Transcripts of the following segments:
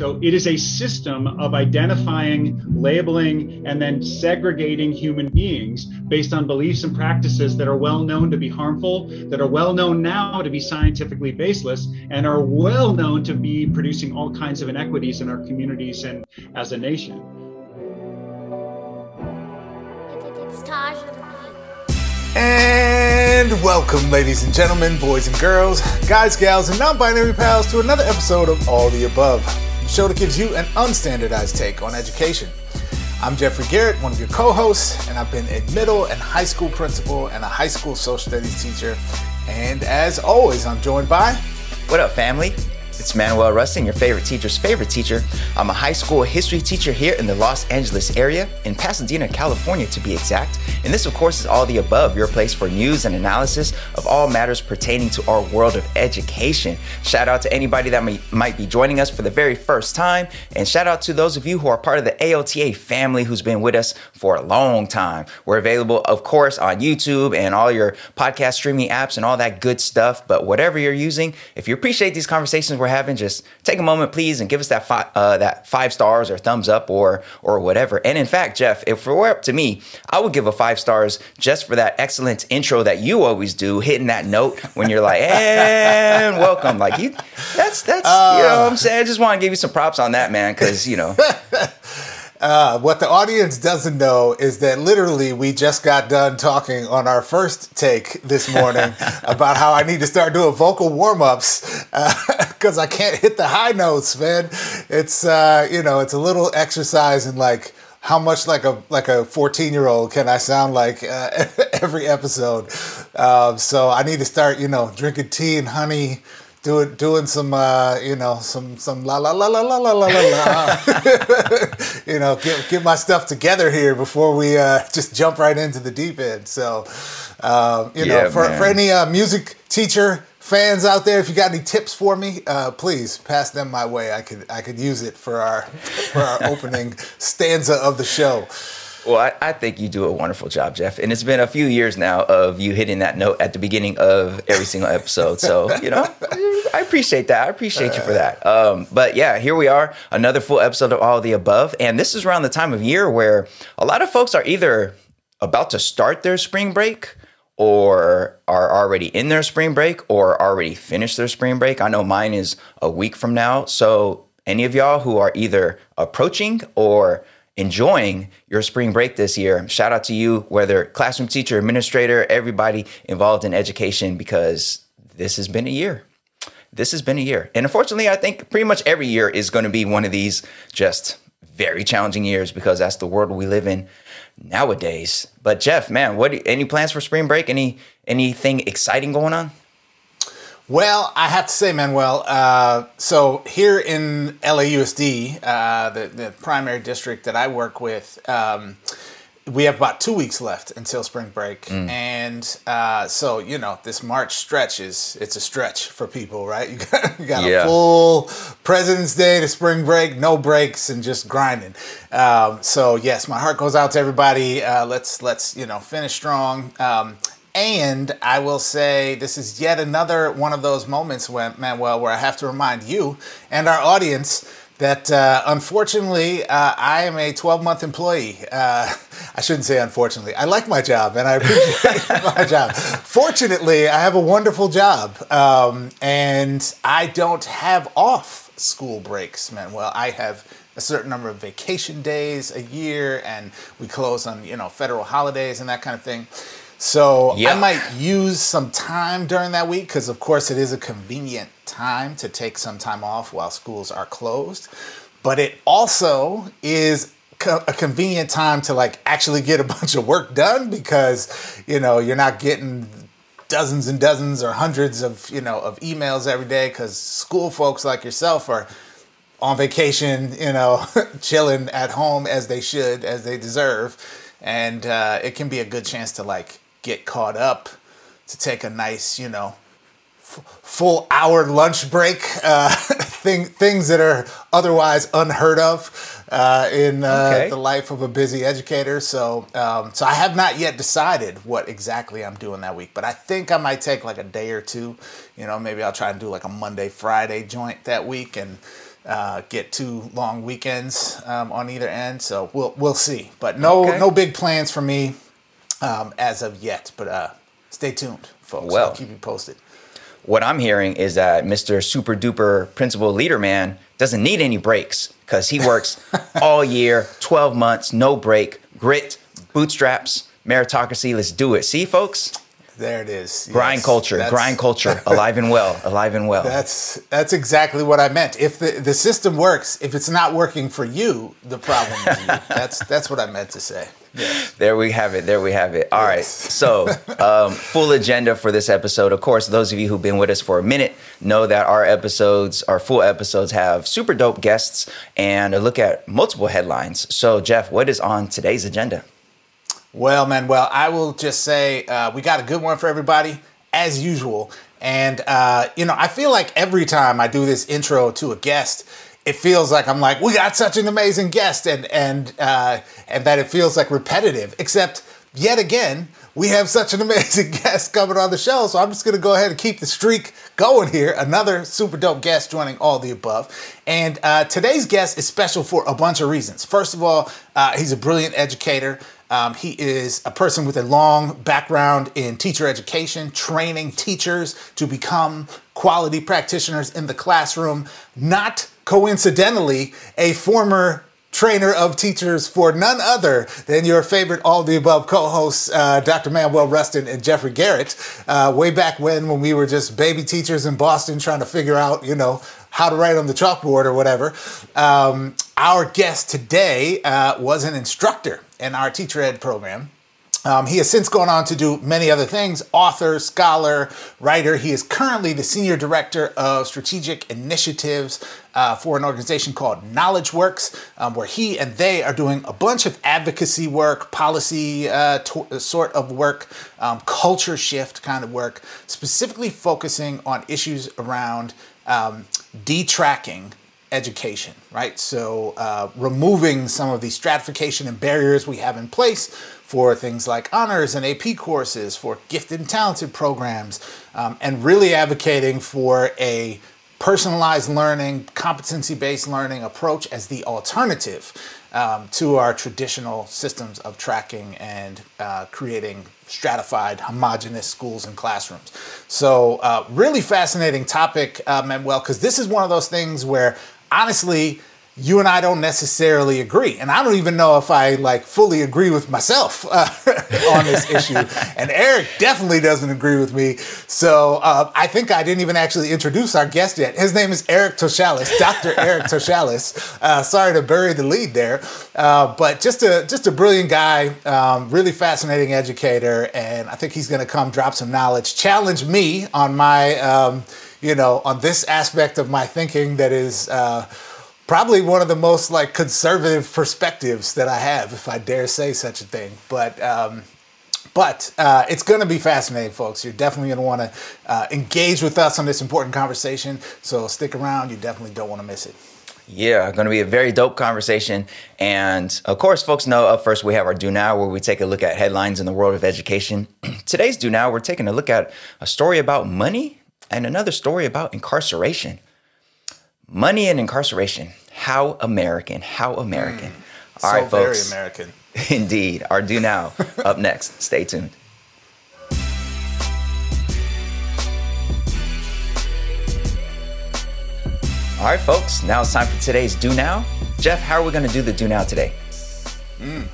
So it is a system of identifying, labeling, and then segregating human beings based on beliefs and practices that are well known to be harmful, that are well known now to be scientifically baseless, and are well known to be producing all kinds of inequities in our communities and as a nation. And welcome, ladies and gentlemen, boys and girls, guys, gals, and non binary pals, to another episode of All the Above, the show that gives you an unstandardized take on education. I'm Jeffrey Garrett, one of your co hosts, and I've been a middle and high school principal and a high school social studies teacher. And as always, I'm joined by. What up, family? It's Manuel Rustin, your favorite teacher's favorite teacher. I'm a high school history teacher here in the Los Angeles area, in Pasadena, California to be exact. And this, of course, is All the Above, your place for news and analysis of all matters pertaining to our world of education. Shout out to anybody that may, might be joining us for the very first time. And shout out to those of you who are part of the AOTA family who's been with us for a long time. We're available, of course, on YouTube and all your podcast streaming apps and all that good stuff. But whatever you're using, if you appreciate these conversations we're having, just take a moment, please, and give us that five, uh, that five stars or thumbs up or or whatever. And in fact, Jeff, if it were up to me, I would give a five stars just for that excellent intro that you always do, hitting that note when you're like, and welcome. Like you, that's that's uh, you know what I'm saying. I just want to give you some props on that, man, because you know. Uh, what the audience doesn't know is that literally we just got done talking on our first take this morning about how I need to start doing vocal warm ups because uh, I can't hit the high notes, man. It's uh, you know it's a little exercise in like how much like a like a 14 year old can I sound like uh, every episode. Um, so I need to start you know drinking tea and honey doing doing some uh, you know some some la la la la la la la la you know get get my stuff together here before we uh, just jump right into the deep end. So um, you yeah, know for, for any uh, music teacher fans out there if you got any tips for me uh, please pass them my way. I could I could use it for our for our opening stanza of the show well, I, I, think you do a wonderful job, Jeff. And it's been a few years now of you hitting that note at the beginning of every single episode. So, you know, I appreciate that. I appreciate you for that. Um, but yeah, here we are, another full episode of All of the Above. And this is around the time of year where a lot of folks are either about to start their spring break or are already in their spring break or already finished their spring break. I know mine is a week from now. So, any of y'all who are either approaching or enjoying your spring break this year. Shout out to you, whether classroom teacher, administrator, everybody involved in education, because this has been a year. This has been a year. And unfortunately, I think pretty much every year is going to be one of these just very challenging years because that's the world we live in nowadays. But Jeff, man, what any plans for spring break? Any anything exciting going on? Well, I have to say, Manuel. Uh, so here in LAUSD, uh, the, the primary district that I work with, um, we have about two weeks left until spring break, mm. and uh, so you know this March stretch is it's a stretch for people, right? You got, you got yeah. a full President's Day to spring break, no breaks, and just grinding. Um, so yes, my heart goes out to everybody. Uh, let's let's you know finish strong. Um, and I will say this is yet another one of those moments when Manuel, where I have to remind you and our audience that uh, unfortunately uh, I am a 12 month employee. Uh, I shouldn't say unfortunately. I like my job and I appreciate my job. Fortunately, I have a wonderful job um, and I don't have off school breaks, Manuel. I have a certain number of vacation days a year and we close on you know federal holidays and that kind of thing. So yep. I might use some time during that week because, of course, it is a convenient time to take some time off while schools are closed. But it also is a convenient time to like actually get a bunch of work done because you know you're not getting dozens and dozens or hundreds of you know of emails every day because school folks like yourself are on vacation you know chilling at home as they should as they deserve and uh, it can be a good chance to like get caught up to take a nice, you know, f- full hour lunch break. Uh, thing, things that are otherwise unheard of uh, in uh, okay. the life of a busy educator. So, um, so I have not yet decided what exactly I'm doing that week, but I think I might take like a day or two. You know, maybe I'll try and do like a Monday, Friday joint that week and uh, get two long weekends um, on either end. So we'll we'll see. But no Okay. no big plans for me um, as of yet. But uh, stay tuned, folks. Well. I'll keep you posted. What I'm hearing is that Mr. Super Duper Principal Leader Man doesn't need any breaks because he works all year, 12 months, no break, grit, bootstraps, meritocracy. Let's do it. See, folks? There it is. Grind culture, grind culture, alive and well, alive and well. That's that's exactly what I meant. If the, the system works, if it's not working for you, the problem is you. That's that's what I meant to say. There we have it. There we have it. All right. Yes. So, um, full agenda for this episode. Of course, those of you who've been with us for a minute know that our episodes, our full episodes, have super dope guests and a look at multiple headlines. So, Jeff, what is on today's agenda? Well, Manuel, I will just say uh, we got a good one for everybody as usual. And uh, you know, I feel like every time I do this intro to a guest, it feels like I'm like, we got such an amazing guest, and and uh, and that it feels like repetitive. Except yet again, we have such an amazing guest coming on the show, so I'm just gonna go ahead and keep the streak going here. Another super dope guest joining all the above. And uh, today's guest is special for a bunch of reasons. First of all, uh, he's a brilliant educator. Um, he is a person with a long background in teacher education, training teachers to become quality practitioners in the classroom. Not coincidentally, a former trainer of teachers for none other than your favorite all the above co-hosts, uh, Dr. Manuel Rustin and Jeffrey Garrett. Uh, way back when, when we were just baby teachers in Boston trying to figure out, you know, how to write on the chalkboard or whatever. Um, our guest today uh, was an instructor in our teacher ed program. Um, he has since gone on to do many other things author, scholar, writer. He is currently the senior director of strategic initiatives uh, for an organization called KnowledgeWorks, um, where he and they are doing a bunch of advocacy work, policy uh, to- sort of work, um, culture shift kind of work, specifically focusing on issues around um, detracking education, right? So, uh, removing some of the stratification and barriers we have in place for things like honors and AP courses, for gifted and talented programs, um, and really advocating for a personalized learning, competency based learning approach as the alternative um, to our traditional systems of tracking and uh, creating stratified, homogenous schools and classrooms. So, uh, really fascinating topic, uh, Manuel, because this is one of those things where honestly, you and I don't necessarily agree, and I don't even know if I like fully agree with myself uh, on this issue. And Eric definitely doesn't agree with me. So uh, I think I didn't even actually introduce our guest yet. His name is Eric Toshalis, Dr. Eric Toshalis. Uh, sorry to bury the lead there, uh, but just a just a brilliant guy, um, really fascinating educator, and I think he's going to come drop some knowledge, challenge me on my. Um, you know, on this aspect of my thinking that is uh, probably one of the most like conservative perspectives that I have, if I dare say such a thing. But um, but uh, it's going to be fascinating, folks. You're definitely going to want to uh, engage with us on this important conversation. So stick around. You definitely don't want to miss it. Yeah, going to be a very dope conversation. And of course, folks know up first we have our Do Now where we take a look at headlines in the world of education. Today's Do Now, we're taking a look at a story about money and another story about incarceration. Money and incarceration. How American. How American. All so right, very folks. American. Indeed. Our Do Now up next. Stay tuned. All right, folks. Now it's time for today's Do Now. Jeff, how are we going to do the Do Now today?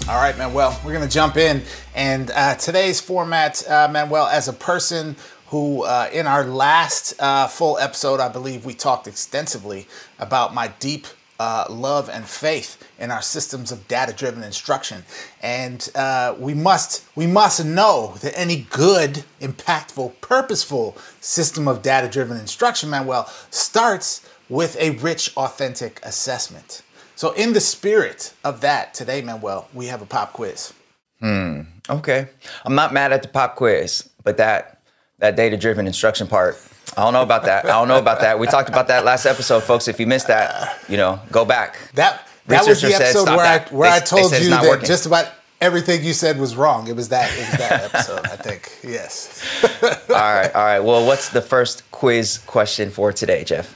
All right, Manuel, we're going to jump in. And uh, today's format, uh, Manuel, as a person who, uh, in our last uh, full episode, I believe we talked extensively about my deep uh, love and faith in our systems of data-driven instruction, and uh, we must we must know that any good, impactful, purposeful system of data-driven instruction, Manuel, starts with a rich, authentic assessment. So, in the spirit of that, today, Manuel, we have a pop quiz. Hmm. Okay. I'm not mad at the pop quiz, but that that data driven instruction part, I don't know about that. I don't know about that. We talked about that last episode, folks. If you missed that, you know, go back. That that was the episode stop where that. I where They- I told you that working. just about everything you said was wrong. It was that it was that episode, I think. Yes. All right, all right. Well, what's the first quiz question for today, Jeff?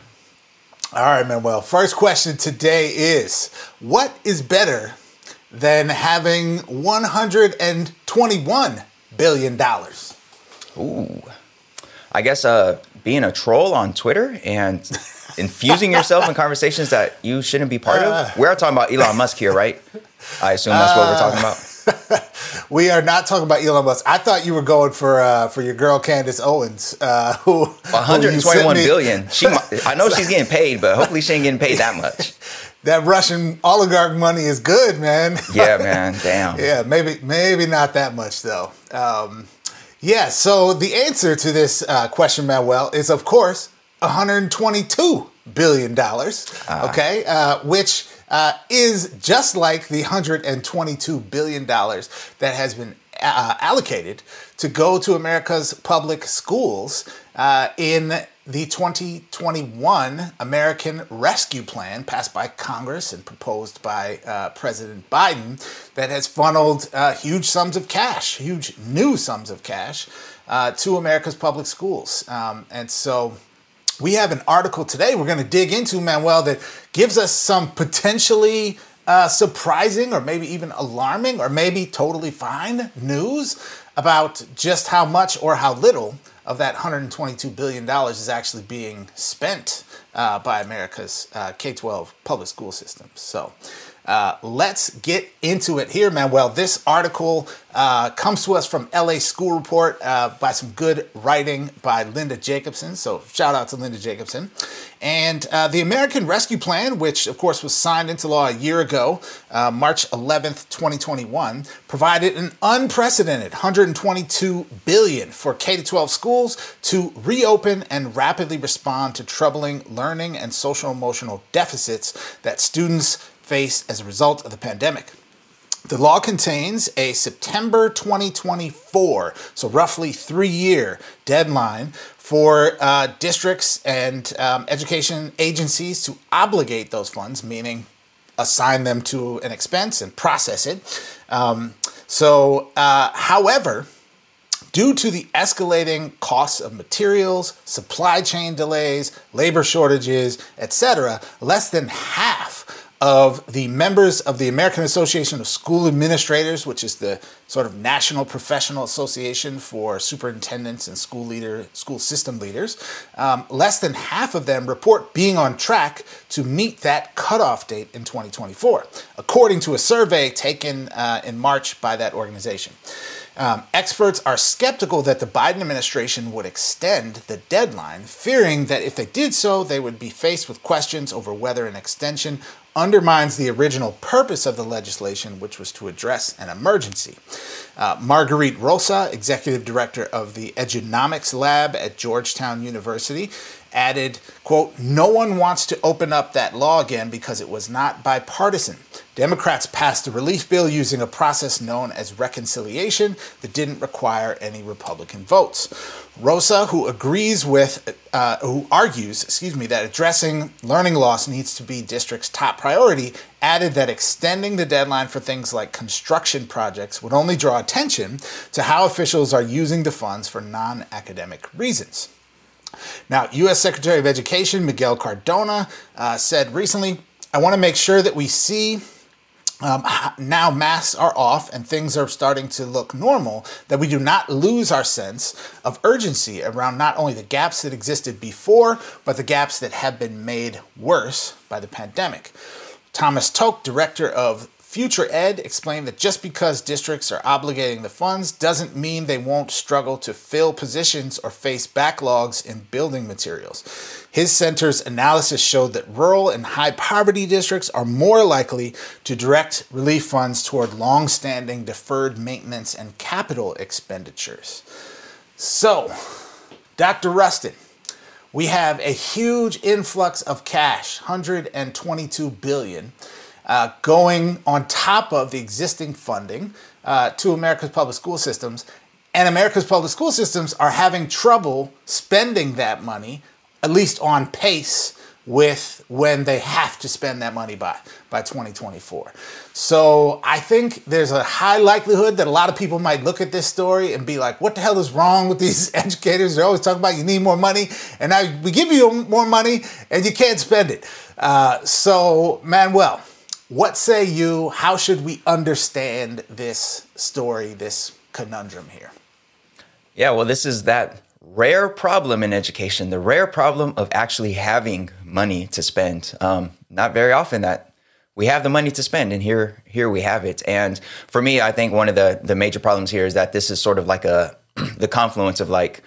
All right, Manuel. First question today is What is better than having $121 billion? Ooh. I guess uh, being a troll on Twitter and infusing yourself in conversations that you shouldn't be part of. We're talking about Elon Musk here, right? I assume that's what we're talking about. We are not talking about Elon Musk. I thought you were going for uh, for your girl Candace Owens, uh, who who you 121 sent me- billion. She, I know she's getting paid, but hopefully she ain't getting paid that much. That Russian oligarch money is good, man. Yeah, man. Damn. Yeah, maybe maybe not that much though. Um, yeah, so the answer to this uh, question, Manuel, is of course 122 billion dollars. Okay, uh, which uh, is just like the 122 billion dollars that has been uh, allocated to go to America's public schools uh, in the 2021 American Rescue Plan passed by Congress and proposed by uh, President Biden that has funneled uh, huge sums of cash, huge new sums of cash uh, to America's public schools. Um, and so we have an article today we're going to dig into, Manuel, that gives us some potentially uh, surprising or maybe even alarming or maybe totally fine news about just how much or how little of that $122 billion is actually being spent uh, by America's uh, K 12 public school systems. So uh, let's get into it here, Manuel. This article uh, comes to us from LA School Report uh, by some good writing by Linda Jacobson. So shout out to Linda Jacobson. And uh, the American Rescue Plan, which of course was signed into law a year ago, uh, March 11th, 2021, provided an unprecedented 122 billion for K-12 schools to reopen and rapidly respond to troubling learning and social emotional deficits that students as a result of the pandemic. The law contains a September 2024, so roughly three year deadline for uh, districts and um, education agencies to obligate those funds, meaning assign them to an expense and process it. Um, so, uh, however, due to the escalating costs of materials, supply chain delays, labor shortages, etc., less than half of the members of the American Association of School Administrators, which is the sort of national professional association for superintendents and school leader, school system leaders, um, less than half of them report being on track to meet that cutoff date in 2024, according to a survey taken uh, in March by that organization. Um, experts are skeptical that the Biden administration would extend the deadline, fearing that if they did so, they would be faced with questions over whether an extension undermines the original purpose of the legislation, which was to address an emergency. Uh, Marguerite Roza, executive director of the Edunomics Lab at Georgetown University, added, quote, no one wants to open up that law again because it was not bipartisan. Democrats passed the relief bill using a process known as reconciliation that didn't require any Republican votes. Roza, who agrees with, uh, who argues, excuse me, that addressing learning loss needs to be district's top priority, added that extending the deadline for things like construction projects would only draw attention to how officials are using the funds for non academic reasons. Now, U.S. Secretary of Education Miguel Cardona uh, said recently, I want to make sure that we see um, now masks are off and things are starting to look normal, that we do not lose our sense of urgency around not only the gaps that existed before, but the gaps that have been made worse by the pandemic. Thomas Toch, director of FutureEd, explained that just because districts are obligating the funds doesn't mean they won't struggle to fill positions or face backlogs in building materials. His center's analysis showed that rural and high poverty districts are more likely to direct relief funds toward long standing deferred maintenance and capital expenditures. So, Dr. Rustin, we have a huge influx of cash 122 billion uh, going on top of the existing funding uh, to america's public school systems and america's public school systems are having trouble spending that money at least on pace with when they have to spend that money by by 2024. So I think there's a high likelihood that a lot of people might look at this story and be like, "What the hell is wrong with these educators? They're always talking about you need more money, and now we give you more money and you can't spend it." Uh, so Manuel, what say you? How should we understand this story, this conundrum here? Yeah, well, this is that rare problem in education, the rare problem of actually having money to spend. Um, not very often that we have the money to spend, and here here we have it. And for me, I think one of the the major problems here is that this is sort of like a the confluence of like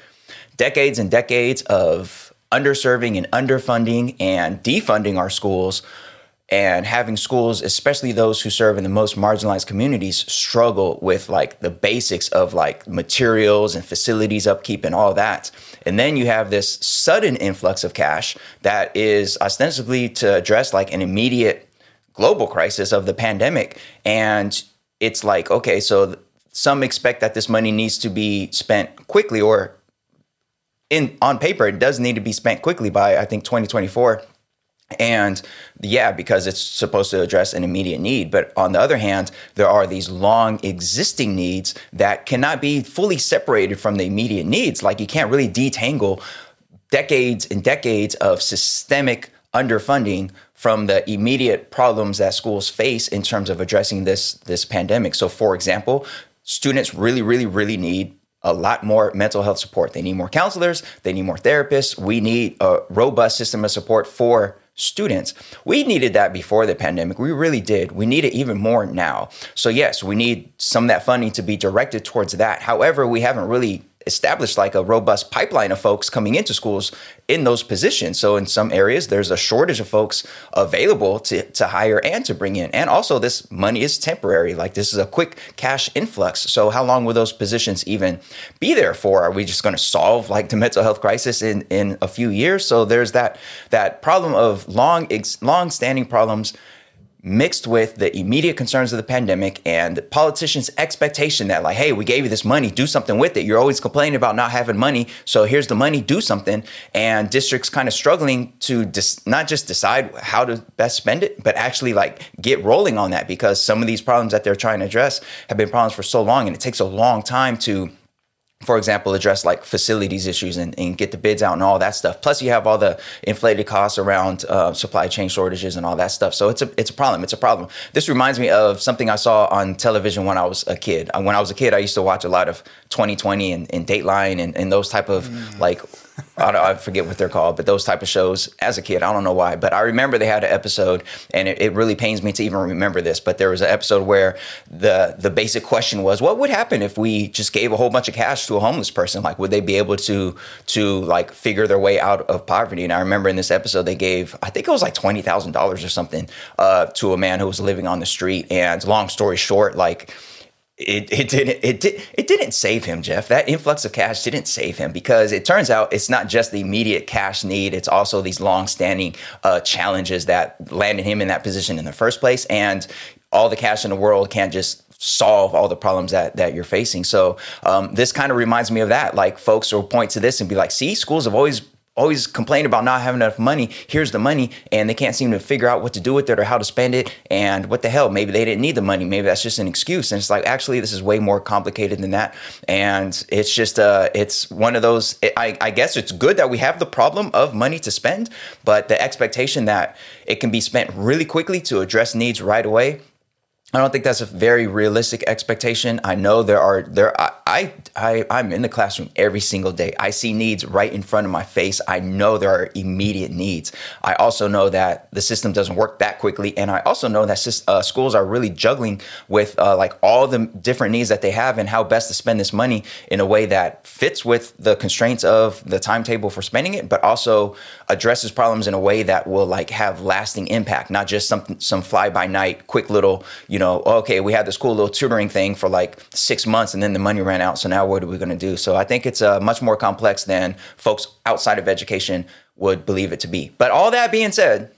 decades and decades of underserving and underfunding and defunding our schools and having schools especially those who serve in the most marginalized communities struggle with like the basics of like materials and facilities upkeep and all that. And then you have this sudden influx of cash that is ostensibly to address like an immediate global crisis of the pandemic. And it's like okay so some expect that this money needs to be spent quickly or in on paper it does need to be spent quickly by i think 2024 and yeah, because it's supposed to address an immediate need. But on the other hand, there are these long existing needs that cannot be fully separated from the immediate needs. Like you can't really detangle decades and decades of systemic underfunding from the immediate problems that schools face in terms of addressing this this pandemic. So for example, students really really really need a lot more mental health support. They need more counselors, they need more therapists. We need a robust system of support for students. We needed that before the pandemic. We really did. We need it even more now. So, yes, we need some of that funding to be directed towards that. However, we haven't really established like a robust pipeline of folks coming into schools in those positions. So in some areas, there's a shortage of folks available to, to hire and to bring in. And also, this money is temporary. Like this is a quick cash influx. So how long will those positions even be there for? Are we just going to solve like the mental health crisis in in a few years? So there's that that problem of long long standing problems mixed with the immediate concerns of the pandemic and politicians' expectation that, like, hey, we gave you this money, do something with it. You're always complaining about not having money, so here's the money, do something. And districts kind of struggling to dis- not just decide how to best spend it, but actually like get rolling on that because some of these problems that they're trying to address have been problems for so long, and it takes a long time to for example, address like facilities issues and, and, get the bids out and all that stuff. Plus, you have all the inflated costs around uh, supply chain shortages and all that stuff. So it's a it's a problem. It's a problem. This reminds me of something I saw on television when I was a kid. Uh, when I was a kid, I used to watch a lot of 2020 and, and Dateline and, and those type of mm. like I, I, forget what they're called, but those type of shows as a kid. I don't know why, but I remember they had an episode, and it, it, really pains me to even remember this. But there was an episode where the the basic question was, what would happen if we just gave a whole bunch of cash to a homeless person? Like, would they be able to to like figure their way out of poverty? And I remember in this episode they gave, I think it was like twenty thousand dollars or something, uh, to a man who was living on the street. And long story short, like it, it didn't it did it didn't save him, Jeff. That influx of cash didn't save him because it turns out it's not just the immediate cash need; it's also these long-standing uh, challenges that landed him in that position in the first place. And all the cash in the world can't just solve all the problems that that you're facing. So um, this kind of reminds me of that. Like folks will point to this and be like, "See, schools have always always complain about not having enough money. Here's the money, and they can't seem to figure out what to do with it or how to spend it. And what the hell? Maybe they didn't need the money. Maybe that's just an excuse. And it's like actually, this is way more complicated than that. And it's just uh, it's one of those. I, I guess it's good that we have the problem of money to spend, but the expectation that it can be spent really quickly to address needs right away I don't think that's a very realistic expectation. I know there are there I I I'm in the classroom every single day. I see needs right in front of my face. I know there are immediate needs. I also know that the system doesn't work that quickly, and I also know that uh, schools are really juggling with uh, like all the different needs that they have and how best to spend this money in a way that fits with the constraints of the timetable for spending it, but also addresses problems in a way that will like have lasting impact, not just some some fly by night, quick little you know okay, we had this cool little tutoring thing for like six months and then the money ran out. So now what are we going to do? So I think it's uh, much more complex than folks outside of education would believe it to be. But all that being said,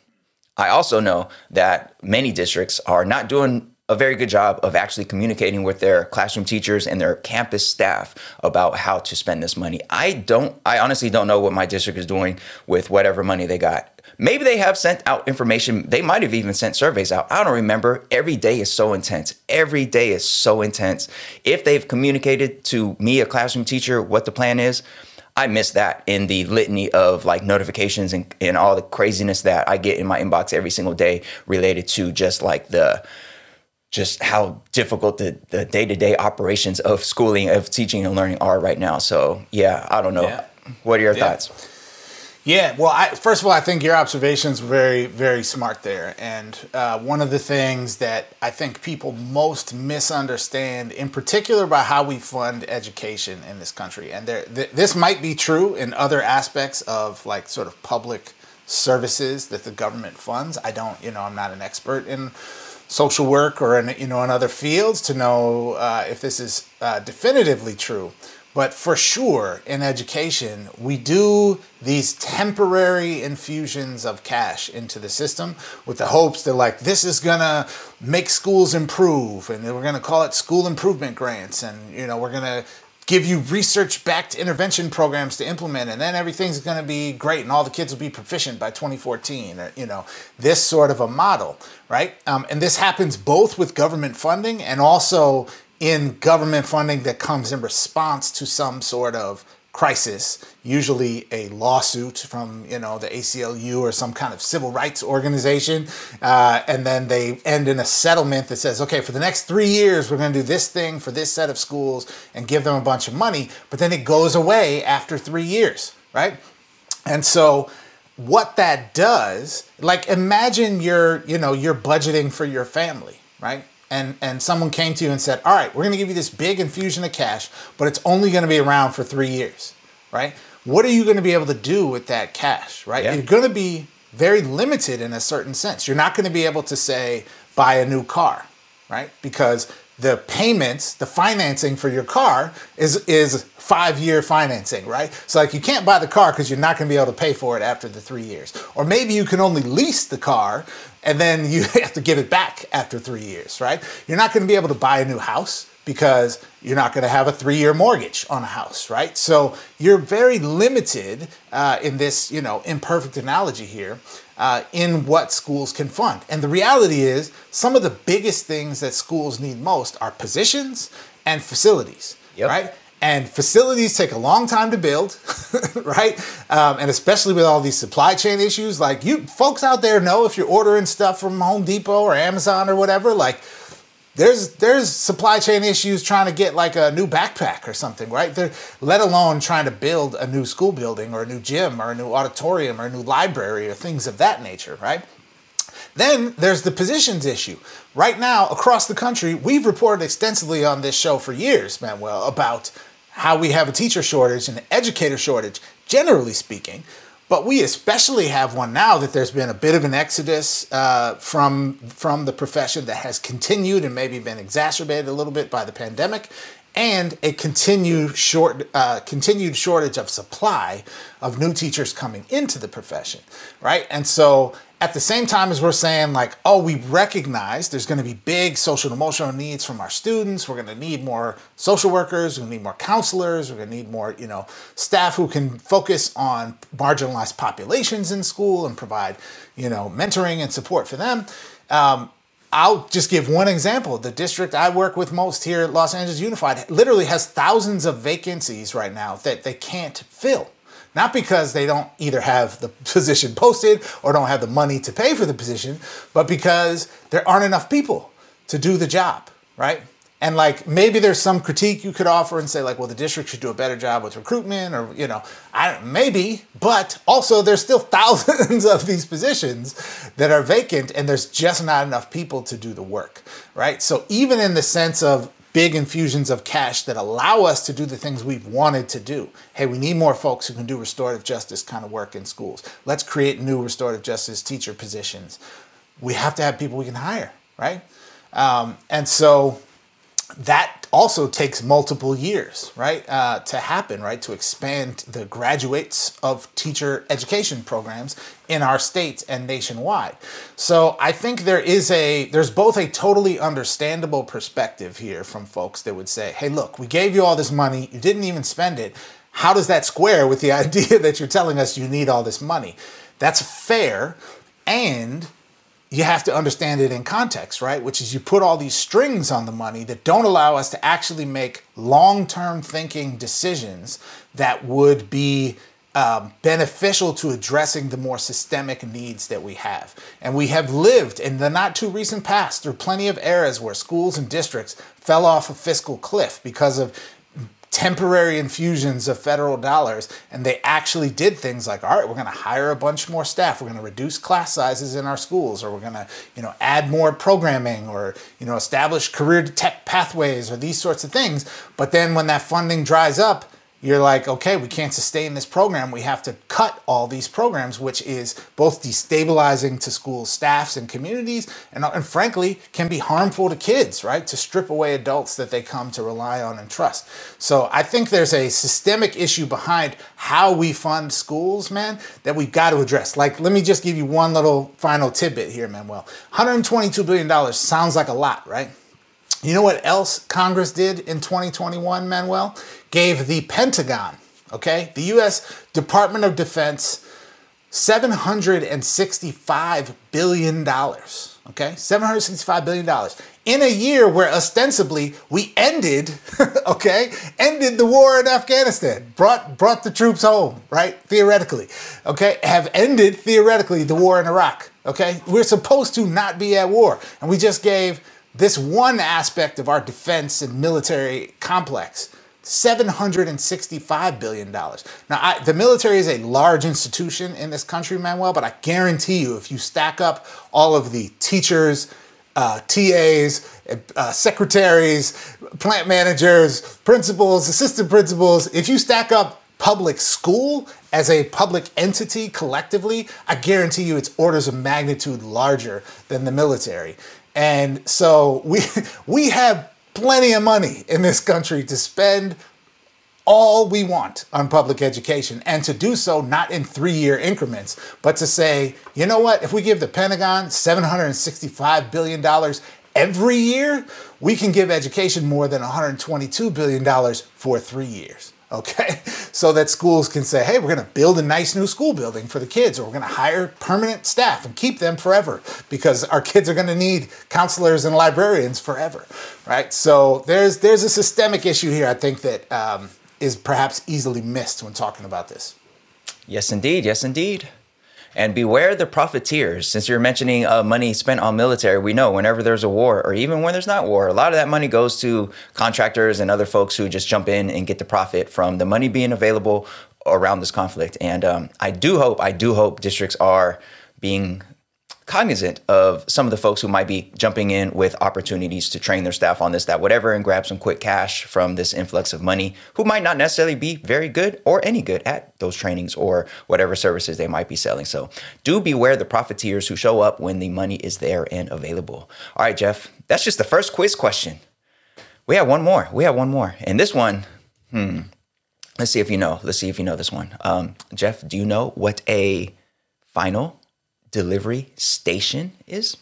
I also know that many districts are not doing a very good job of actually communicating with their classroom teachers and their campus staff about how to spend this money. I don't I honestly don't know what my district is doing with whatever money they got Maybe they have sent out information. They might have even sent surveys out. I don't remember. Every day is so intense. Every day is so intense. If they've communicated to me, a classroom teacher, what the plan is, I miss that in the litany of like notifications and, and all the craziness that I get in my inbox every single day related to just like the just how difficult the, the day-to-day operations of schooling of teaching and learning are right now so yeah i don't know Yeah. what are your Yeah. thoughts Yeah, well, I, first of all, I think your observations were very, very smart there. And uh, one of the things that I think people most misunderstand, in particular, about how we fund education in this country, and there, th- this might be true in other aspects of like sort of public services that the government funds. I don't, you know, I'm not an expert in social work or in you know in other fields to know uh, if this is uh, definitively true. But for sure, in education, we do these temporary infusions of cash into the system with the hopes that, like, this is gonna make schools improve, and we're gonna call it school improvement grants, and you know, we're gonna give you research-backed intervention programs to implement, and then everything's gonna be great, and all the kids will be proficient by 2014, or you know, this sort of a model, right? Um, and this happens both with government funding and also in government funding that comes in response to some sort of crisis, usually a lawsuit from you know the ACLU or some kind of civil rights organization, uh, and then they end in a settlement that says, okay, for the next three years we're going to do this thing for this set of schools and give them a bunch of money, but then it goes away after three years, right? And so what that does, like imagine you're, you know, you're budgeting for your family, right? And and someone came to you and said, "All right, we're going to give you this big infusion of cash, but it's only going to be around for 3 years." Right? What are you going to be able to do with that cash, right? Yeah. You're going to be very limited in a certain sense. You're not going to be able to say buy a new car, right? Because the payments, the financing for your car is is five year financing, right? So like you can't buy the car because you're not going to be able to pay for it after the three years, or maybe you can only lease the car and then you have to give it back after three years, right? You're not going to be able to buy a new house because you're not going to have a three-year mortgage on a house, right? So you're very limited uh, in this, you know, imperfect analogy here uh, in what schools can fund. And the reality is, some of the biggest things that schools need most are positions and facilities, Yep. right? And facilities take a long time to build, right? Um, and especially with all these supply chain issues, like you folks out there know if you're ordering stuff from Home Depot or Amazon or whatever, like there's there's supply chain issues trying to get like a new backpack or something, right? Let alone trying to build a new school building or a new gym or a new auditorium or a new library or things of that nature, right? Then there's the positions issue. Right now, across the country, we've reported extensively on this show for years, Manuel, about how we have a teacher shortage and an educator shortage, generally speaking. But we especially have one now that there's been a bit of an exodus uh, from from the profession that has continued and maybe been exacerbated a little bit by the pandemic, and a continued short uh, continued shortage of supply of new teachers coming into the profession, right? And so at the same time as we're saying like, oh, we recognize there's going to be big social and emotional needs from our students. We're going to need more social workers. We're going to need more counselors. We're going to need more, you know, staff who can focus on marginalized populations in school and provide, you know, mentoring and support for them. Um, I'll just give one example. The district I work with most here at Los Angeles Unified literally has thousands of vacancies right now that they can't fill. Not because they don't either have the position posted or don't have the money to pay for the position, but because there aren't enough people to do the job, right? And like maybe there's some critique you could offer and say like, well, the district should do a better job with recruitment, or you know, I maybe, but also there's still thousands of these positions that are vacant, and there's just not enough people to do the work, right? So even in the sense of big infusions of cash that allow us to do the things we've wanted to do. Hey, we need more folks who can do restorative justice kind of work in schools. Let's create new restorative justice teacher positions. We have to have people we can hire, right? Um, and so that also takes multiple years, right, uh, to happen, right, to expand the graduates of teacher education programs in our states and nationwide. So I think there is a there's both a totally understandable perspective here from folks that would say, "Hey, look, we gave you all this money, you didn't even spend it. How does that square with the idea that you're telling us you need all this money?" That's fair. And you have to understand it in context, right? Which is you put all these strings on the money that don't allow us to actually make long term thinking decisions that would be um, beneficial to addressing the more systemic needs that we have. And we have lived in the not too recent past through plenty of eras where schools and districts fell off a fiscal cliff because of temporary infusions of federal dollars and they actually did things like all right we're going to hire a bunch more staff. We're going to reduce class sizes in our schools or we're going to you know add more programming or you know establish career tech pathways or these sorts of things. But then when that funding dries up you're like, okay, we can't sustain this program. We have to cut all these programs, which is both destabilizing to school staffs and communities, and, uh, and frankly, can be harmful to kids, right? To strip away adults that they come to rely on and trust. So I think there's a systemic issue behind how we fund schools, man, that we've got to address. Like, let me just give you one little final tidbit here, Manuel. $122 billion sounds like a lot, right? You know what else Congress did in 2021, Manuel? Gave the Pentagon, okay, the US Department of Defense, $765 billion, okay? $765 billion in a year where ostensibly we ended, okay, ended the war in Afghanistan, brought brought the troops home, right? Theoretically, okay, have ended theoretically the war in Iraq, okay? We're supposed to not be at war, and we just gave this one aspect of our defense and military complex $765 billion. Now, I, the military is a large institution in this country, Manuel, but I guarantee you, if you stack up all of the teachers, uh, TAs, uh, secretaries, plant managers, principals, assistant principals, if you stack up public school as a public entity collectively, I guarantee you it's orders of magnitude larger than the military. And so we we have plenty of money in this country to spend all we want on public education and to do so not in three year increments, but to say, you know what, if we give the Pentagon $765 billion every year, we can give education more than $122 billion for three years okay? So that schools can say, hey, we're gonna build a nice new school building for the kids, or we're gonna hire permanent staff and keep them forever because our kids are gonna need counselors and librarians forever, right? So there's there's a systemic issue here, I think, that um, is perhaps easily missed when talking about this. Yes, indeed. Yes, indeed. And beware the profiteers. Since you're mentioning uh, money spent on military, we know whenever there's a war, or even when there's not war, a lot of that money goes to contractors and other folks who just jump in and get the profit from the money being available around this conflict. And um, I do hope, I do hope districts are being cognizant of some of the folks who might be jumping in with opportunities to train their staff on this, that, whatever, and grab some quick cash from this influx of money, who might not necessarily be very good or any good at those trainings or whatever services they might be selling. So do beware the profiteers who show up when the money is there and available. All right, Jeff, that's just the first quiz question. We have one more. We have one more. And this one, hmm, let's see if you know. Let's see if you know this one. Um, Jeff, do you know what a final delivery station is?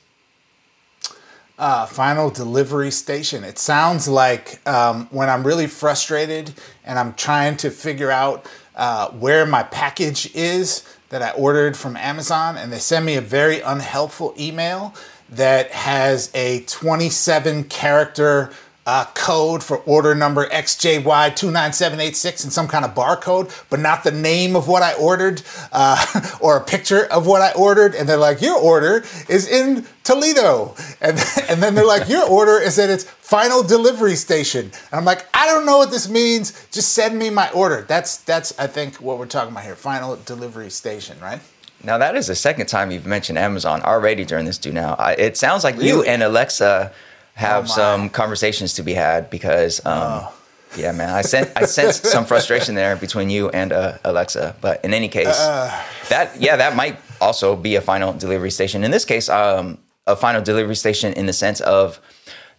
Uh, final delivery station. It sounds like um, when I'm really frustrated and I'm trying to figure out uh, where my package is that I ordered from Amazon, and they send me a very unhelpful email that has a 27 character uh, code for order number XJY29786 and some kind of barcode, but not the name of what I ordered uh, or a picture of what I ordered. And they're like, Your order is in Toledo. And, and then they're like, Your order is at its final delivery station. And I'm like, I don't know what this means. Just send me my order. That's, that's I think, what we're talking about here final delivery station, right? Now that is the second time you've mentioned Amazon already during this do now. I, it sounds like really? you and Alexa have oh some conversations to be had because um, oh. yeah man i sent i sensed some frustration there between you and uh, alexa. But in any case uh. that yeah that might also be a final delivery station. In this case um, a final delivery station in the sense of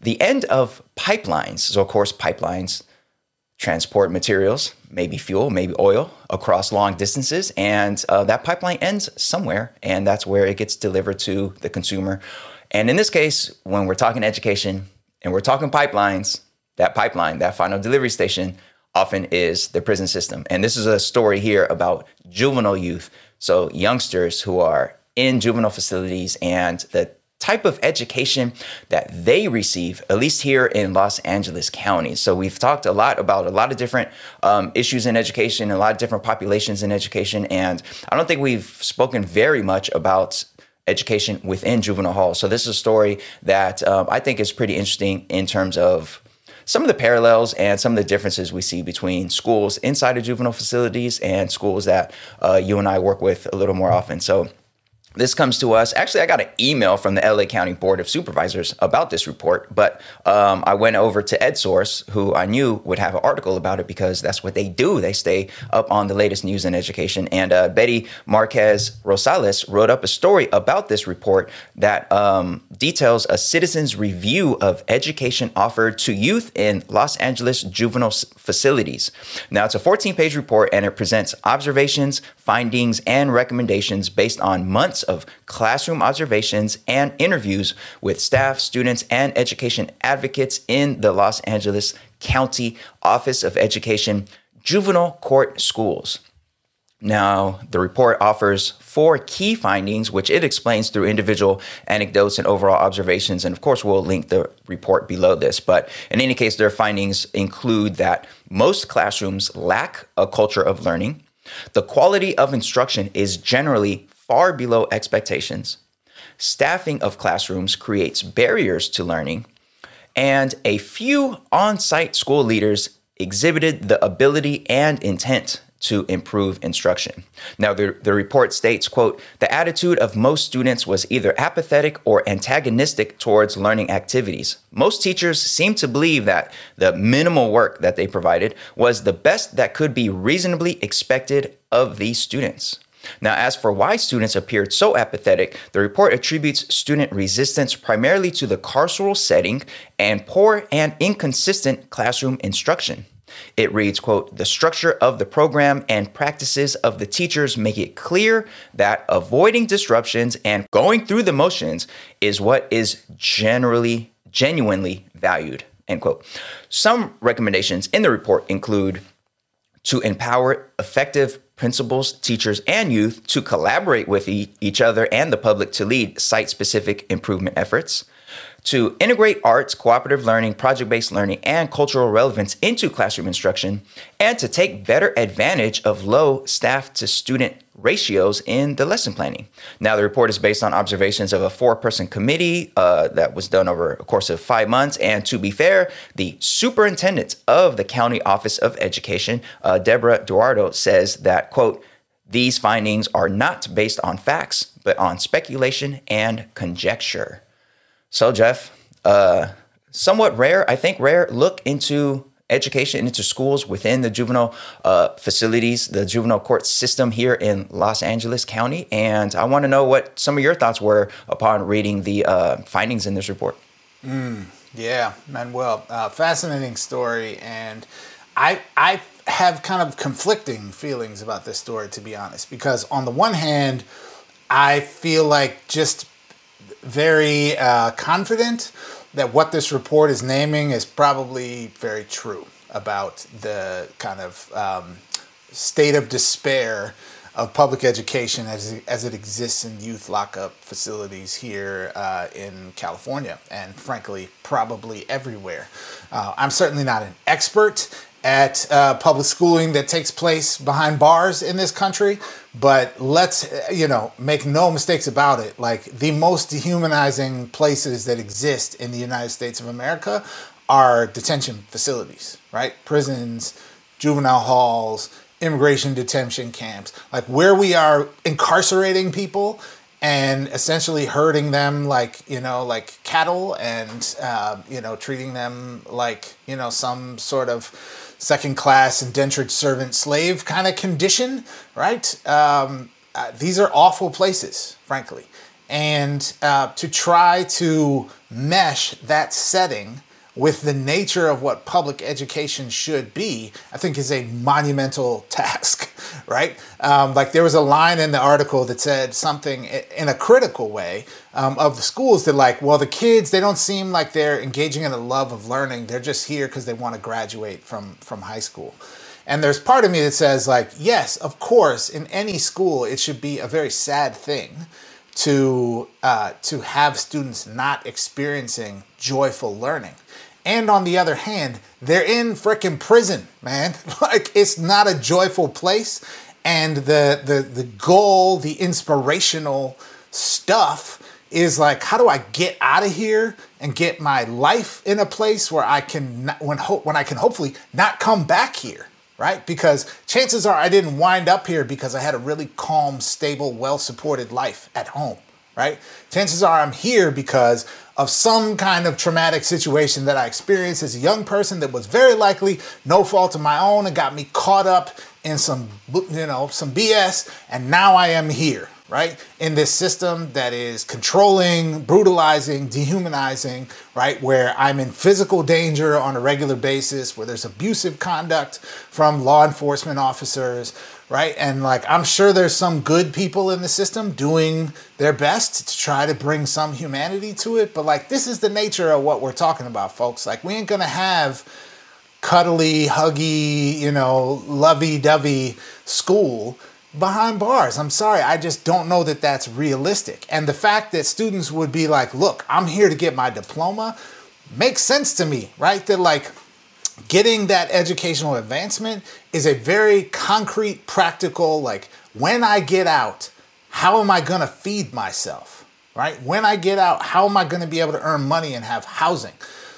the end of pipelines. So of course pipelines transport materials maybe fuel maybe oil across long distances. And uh, that pipeline ends somewhere and that's where it gets delivered to the consumer and in this case, when we're talking education and we're talking pipelines, that pipeline, that final delivery station, often is the prison system. And this is a story here about juvenile youth So, youngsters who are in juvenile facilities and the type of education that they receive, at least here in Los Angeles County. So we've talked a lot about a lot of different um, issues in education, a lot of different populations in education, and I don't think we've spoken very much about education within juvenile halls. So this is a story that um, I think is pretty interesting in terms of some of the parallels and some of the differences we see between schools inside of juvenile facilities and schools that uh, you and I work with a little more often. So this comes to us. Actually, I got an email from the LA County Board of Supervisors about this report, but um, I went over to EdSource, who I knew would have an article about it because that's what they do. They stay up on the latest news in education. And uh, Betty Marquez Rosales wrote up a story about this report that um, details a citizen's review of education offered to youth in Los Angeles juvenile facilities. Now, it's a 14 page report and it presents observations, findings, and recommendations based on months of classroom observations and interviews with staff, students, and education advocates in the Los Angeles County Office of Education juvenile court schools. Now, the report offers four key findings, which it explains through individual anecdotes and overall observations. And of course, we'll link the report below this. But in any case, their findings include that most classrooms lack a culture of learning, the quality of instruction is generally far below expectations. Staffing of classrooms creates barriers to learning, and a few on site school leaders exhibited the ability and intent to improve instruction. Now, the, the report states, quote, the attitude of most students was either apathetic or antagonistic towards learning activities. Most teachers seemed to believe that the minimal work that they provided was the best that could be reasonably expected of these students. Now, as for why students appeared so apathetic, the report attributes student resistance primarily to the carceral setting and poor and inconsistent classroom instruction. It reads, quote, the structure of the program and practices of the teachers make it clear that avoiding disruptions and going through the motions is what is generally, genuinely valued, end quote. Some recommendations in the report include to empower effective principals, teachers, and youth to collaborate with e- each other and the public to lead site specific improvement efforts, to integrate arts, cooperative learning, project based learning, and cultural relevance into classroom instruction, and to take better advantage of low staff to student ratios in the lesson planning. Now, the report is based on observations of a four person committee uh, that was done over a course of five months. And to be fair, the superintendent of the County Office of Education, uh, Debra Duardo, says that, quote, these findings are not based on facts, but on speculation and conjecture. So, Jeff, uh, somewhat rare, I think rare, look into education into schools within the juvenile uh, facilities, the juvenile court system here in Los Angeles County. And I want to know what some of your thoughts were upon reading the uh, findings in this report. Mm, yeah, Manuel, uh, fascinating story. And I, I have kind of conflicting feelings about this story, to be honest, because on the one hand, I feel like just very uh, confident that what this report is naming is probably very true about the kind of um, state of despair of public education as it, as it exists in youth lockup facilities here uh, in California and frankly probably everywhere. Uh, I'm certainly not an expert at uh, public schooling that takes place behind bars in this country. But let's, you know, make no mistakes about it. Like the most dehumanizing places that exist in the United States of America are detention facilities, right? Prisons, juvenile halls, immigration detention camps, like where we are incarcerating people and essentially herding them like you know like cattle and uh, you know treating them like you know some sort of second class indentured servant slave kind of condition, right? Um, uh, these are awful places, frankly. And uh, to try to mesh that setting with the nature of what public education should be, I think is a monumental task, right? Um, like there was a line in the article that said something in a critical way um, of the schools that, like, well, the kids they don't seem like they're engaging in the love of learning. They're just here because they want to graduate from from high school. And there's part of me that says, like, yes, of course, in any school, it should be a very sad thing to uh, to have students not experiencing joyful learning. And on the other hand, they're in freaking prison, man. like it's not a joyful place. And the the the goal, the inspirational stuff is like, how do I get out of here and get my life in a place where I can when ho- when I can hopefully not come back here, right? Because chances are I didn't wind up here because I had a really calm, stable, well-supported life at home, right? Chances are I'm here because of some kind of traumatic situation that I experienced as a young person that was very likely no fault of my own. And got me caught up in some you know some BS and now I am here right? In this system that is controlling brutalizing dehumanizing right? Where I'm in physical danger on a regular basis where there's abusive conduct from law enforcement officers right and like I'm sure there's some good people in the system doing their best to try to bring some humanity to it but like this is the nature of what we're talking about folks like we ain't gonna have cuddly, huggy, you know, lovey dovey school behind bars. I'm sorry, I just don't know that that's realistic. And the fact that students would be like, look, I'm here to get my diploma makes sense to me, right? That like getting that educational advancement is a very concrete, practical, like when I get out, how am I gonna feed myself, right? When I get out, how am I gonna be able to earn money and have housing?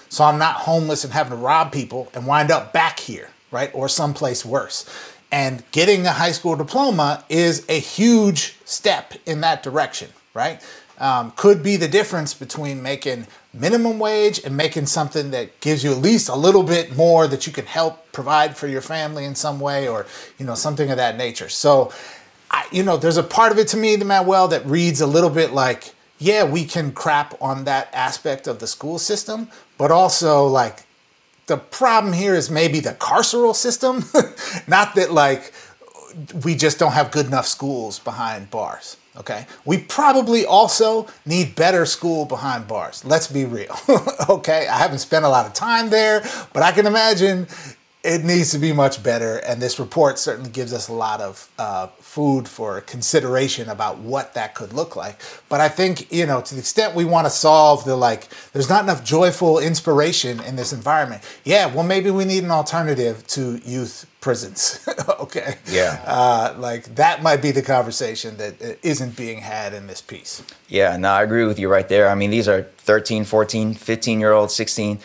so I'm not homeless and having to rob people and wind up back here, right? Or someplace worse. And getting a high school diploma is a huge step in that direction, right? Um, could be the difference between making minimum wage and making something that gives you at least a little bit more that you can help provide for your family in some way or you know something of that nature. So I, you know there's a part of it to me the manuel that reads a little bit like yeah we can crap on that aspect of the school system but also like the problem here is maybe the carceral system. Not that like we just don't have good enough schools behind bars okay? We probably also need better school behind bars. Let's be real. Okay? I haven't spent a lot of time there but i can imagine it needs to be much better and this report certainly gives us a lot of uh, food for consideration about what that could look like. But I think, you know, to the extent we want to solve the like, there's not enough joyful inspiration in this environment. Yeah, well, maybe we need an alternative to youth prisons. okay. Yeah. Uh, like that might be the conversation that uh, isn't being had in this piece. Yeah, no, I agree with you right there. I mean, these are 13, 14, 15 year olds, 16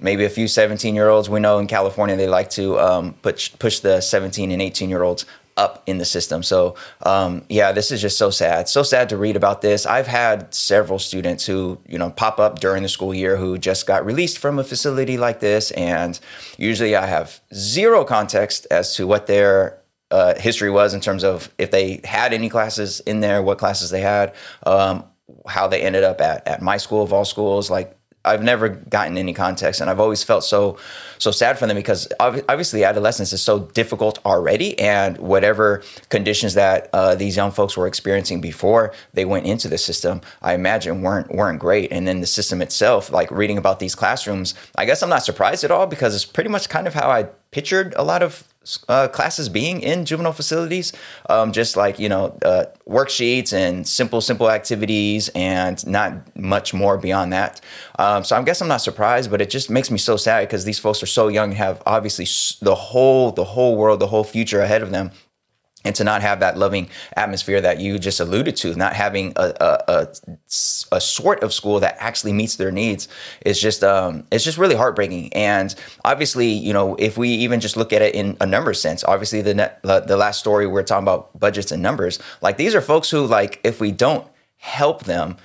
maybe a few 17 year olds. We know in California they like to um, push push the 17 and 18 year olds up in the system. So um, yeah, this is just so sad. So sad to read about this. I've had several students who you know pop up during the school year who just got released from a facility like this, and usually I have zero context as to what their uh, history was in terms of if they had any classes in there, what classes they had, um, how they ended up at, at my school of all schools. Like I've never gotten any context, and I've always felt so so sad for them because obviously adolescence is so difficult already, and whatever conditions that uh, these young folks were experiencing before they went into the system, I imagine weren't weren't great. And then the system itself, like reading about these classrooms, I guess I'm not surprised at all because it's pretty much kind of how I pictured a lot of uh, classes being in juvenile facilities, um, just like you know uh, worksheets and simple simple activities, and not much more beyond that. Um, so I guess I'm not surprised, but it just makes me so sad because these folks are so young and have obviously the whole the whole world, the whole future ahead of them and to not have that loving atmosphere that you just alluded to, not having a, a, a, a sort of school that actually meets their needs is just um, it's just really heartbreaking. And obviously, you know, if we even just look at it in a number sense, obviously the net, the last story we're talking about budgets and numbers, like these are folks who like if we don't help them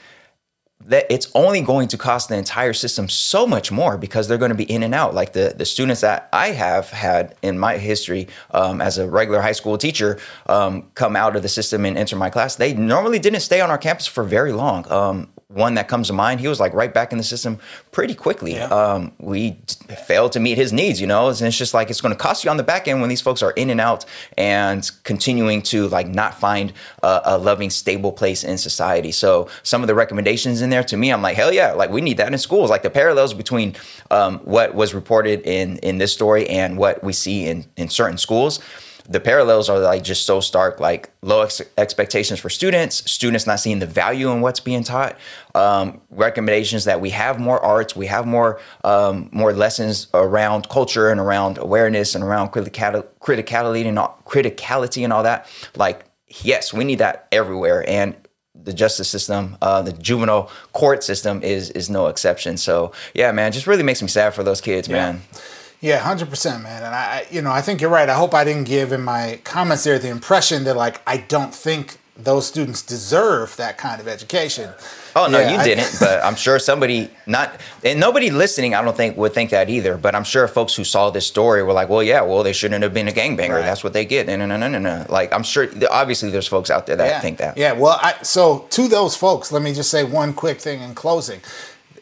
that it's only going to cost the entire system so much more because they're going to be in and out. Like the, the students that I have had in my history um, as a regular high school teacher um, come out of the system and enter my class, they normally didn't stay on our campus for very long. Um, one that comes to mind. He was like right back in the system pretty quickly. Yeah. Um, we failed to meet his needs, you know, and it's just like it's going to cost you on the back end when these folks are in and out and continuing to like not find a, a loving, stable place in society. So some of the recommendations in there to me, I'm like, hell yeah, like we need that in schools. Like the parallels between um, what was reported in in this story and what we see in in certain schools the parallels are like just so stark. Like low ex- expectations for students students not seeing the value in what's being taught. Um, recommendations that we have more arts we have more um, more lessons around culture and around awareness and around critical- criticality and all, criticality and all that. Like yes we need that everywhere. And the justice system, uh, the juvenile court system is is no exception. So yeah, man, just really makes me sad for those kids, man. Yeah, hundred percent, man. And I, you know, I think you're right. I hope I didn't give in my comments there the impression that like I don't think those students deserve that kind of education. Oh no, Yeah, you I- didn't. but I'm sure somebody not and nobody listening, I don't think would think that either. But I'm sure folks who saw this story were like, "Well, yeah, well, they shouldn't have been a gangbanger. Right. That's what they get." No, no, no, no, no, no. Like I'm sure, obviously, there's folks out there that yeah. think that. Yeah. Well, I, so to those folks, let me just say one quick thing in closing.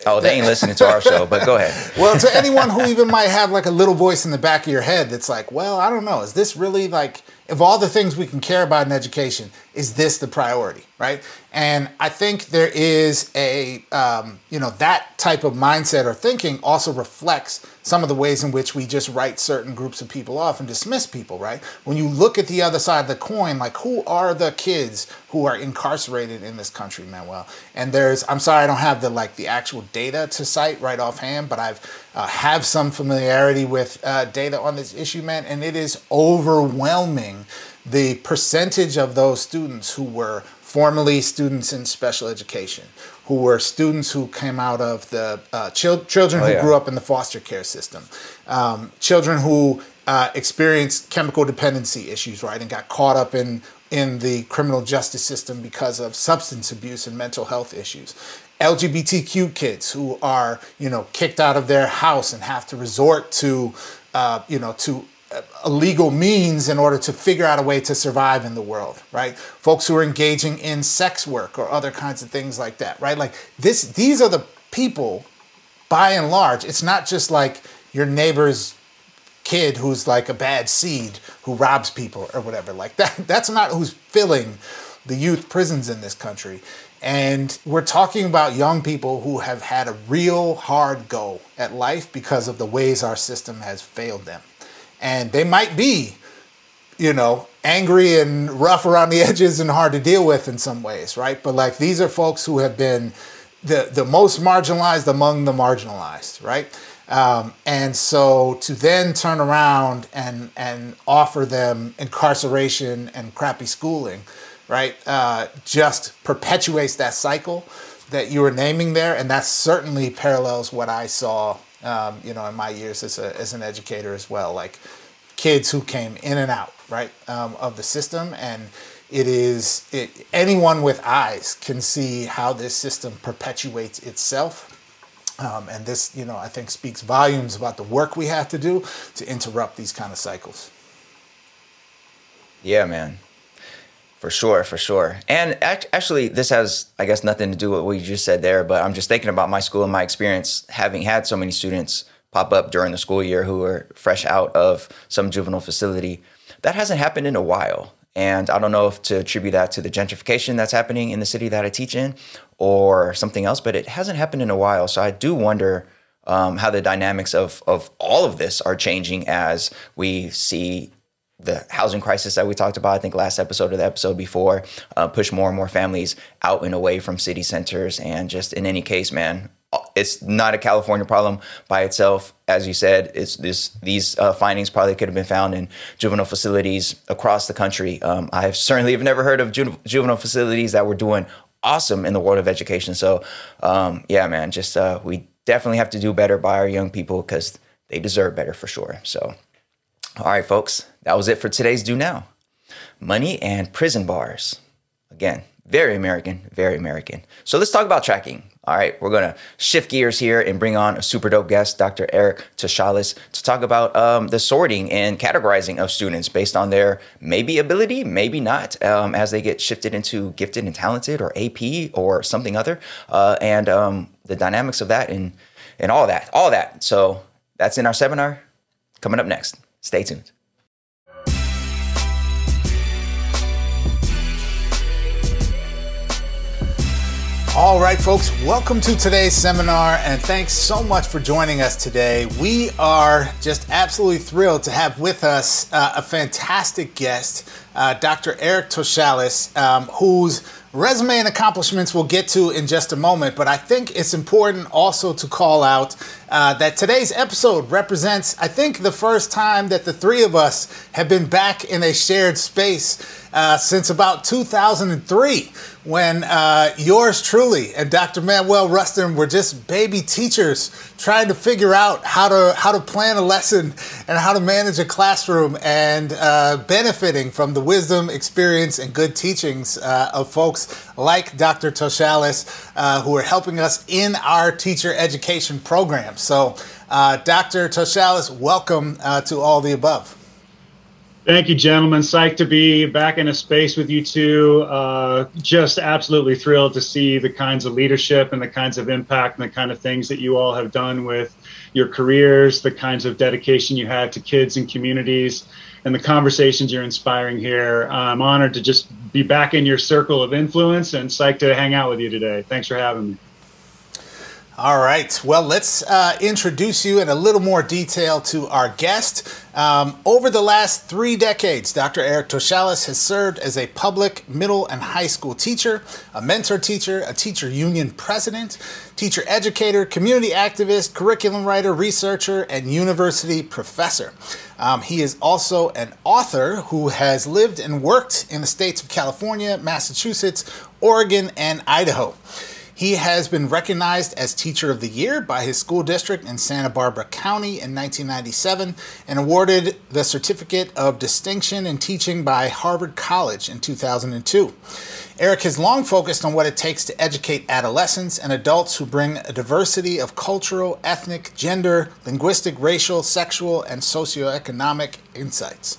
Oh, they ain't listening to our show. But go ahead. Well, to anyone who even might have like a little voice in the back of your head that's like, well, I don't know, is this really like, of all the things we can care about in education, is this the priority, right? And I think there is a, um, you know, that type of mindset or thinking also reflects some of the ways in which we just write certain groups of people off and dismiss people, right? When you look at the other side of the coin, like who are the kids who are incarcerated in this country, Manuel? And there's, I'm sorry, I don't have the like the actual data to cite right offhand, but I've uh, have some familiarity with uh, data on this issue, man, and it is overwhelming the percentage of those students who were formerly students in special education, who were students who came out of the uh, chil- children Oh, who yeah. grew up in the foster care system, um, children who uh, experienced chemical dependency issues, right, and got caught up in in the criminal justice system because of substance abuse and mental health issues. LGBTQ kids who are, you know, kicked out of their house and have to resort to, uh, you know, to illegal means in order to figure out a way to survive in the world, right? Folks who are engaging in sex work or other kinds of things like that, right? Like this, these are the people, by and large. It's not just like your neighbor's kid who's like a bad seed who robs people or whatever. Like that that's not who's filling the youth prisons in this country. And we're talking about young people who have had a real hard go at life because of the ways our system has failed them. And they might be, you know, angry and rough around the edges and hard to deal with in some ways, right? But like these are folks who have been the, the most marginalized among the marginalized, right? Um, and so to then turn around and and offer them incarceration and crappy schooling, right, uh, just perpetuates that cycle that you were naming there, and that certainly parallels what I saw, um, you know, in my years as a as an educator as well, like kids who came in and out, right, um, of the system, and it is it, anyone with eyes can see how this system perpetuates itself. Um, and this, you know, I think speaks volumes about the work we have to do to interrupt these kind of cycles. Yeah, man. For sure, for sure. And act- actually, this has, I guess, nothing to do with what you just said there, but I'm just thinking about my school and my experience having had so many students pop up during the school year who are fresh out of some juvenile facility. That hasn't happened in a while. And I don't know if to attribute that to the gentrification that's happening in the city that I teach in or something else, but it hasn't happened in a while. So I do wonder um, how the dynamics of, of all of this are changing as we see the housing crisis that we talked about, I think last episode or the episode before, uh, push more and more families out and away from city centers. And just in any case, man, it's not a California problem by itself. As you said, it's this these uh, findings probably could have been found in juvenile facilities across the country. Um, I certainly have never heard of ju- juvenile facilities that were doing awesome in the world of education. So, um, yeah, man, just uh, we definitely have to do better by our young people because they deserve better for sure. So. All right, folks, that was it for today's Do Now. Money and prison bars. Again, very American, very American. So let's talk about tracking. All right, we're gonna shift gears here and bring on a super dope guest, Dr. Eric Toshalis, to talk about um, the sorting and categorizing of students based on their maybe ability, maybe not, um, as they get shifted into gifted and talented or AP or something other, uh, and um, the dynamics of that and and all that, all that. So that's in our seminar coming up next. Stay tuned. All right, folks, welcome to today's seminar, and thanks so much for joining us today. We are just absolutely thrilled to have with us uh, a fantastic guest, uh, Dr. Eric Toshalis, um, whose resume and accomplishments we'll get to in just a moment, but I think it's important also to call out uh, that today's episode represents, I think, the first time that the three of us have been back in a shared space uh, since about 2003 when uh, yours truly and Dr. Manuel Rustin were just baby teachers trying to figure out how to how to plan a lesson and how to manage a classroom and uh, benefiting from the wisdom, experience, and good teachings uh, of folks like Dr. Toshalis uh, who are helping us in our teacher education program. So, uh, Dr. Toshalis, welcome to all the above. Thank you, gentlemen. Psyched to be back in a space with you two. Uh, just absolutely thrilled to see the kinds of leadership and the kinds of impact and the kind of things that you all have done with your careers, the kinds of dedication you have to kids and communities, and the conversations you're inspiring here. I'm honored to just be back in your circle of influence and psyched to hang out with you today. Thanks for having me. All right. Well, let's uh, introduce you in a little more detail to our guest. Um, over the last three decades, Dr. Eric Toshalis has served as a public middle and high school teacher, a mentor teacher, a teacher union president, teacher educator, community activist, curriculum writer, researcher, and university professor. Um, he is also an author who has lived and worked in the states of California, Massachusetts, Oregon, and Idaho. He has been recognized as Teacher of the Year by his school district in Santa Barbara County in 1997 and awarded the Certificate of Distinction in Teaching by Harvard College in 2002. Eric has long focused on what it takes to educate adolescents and adults who bring a diversity of cultural, ethnic, gender, linguistic, racial, sexual, and socioeconomic insights.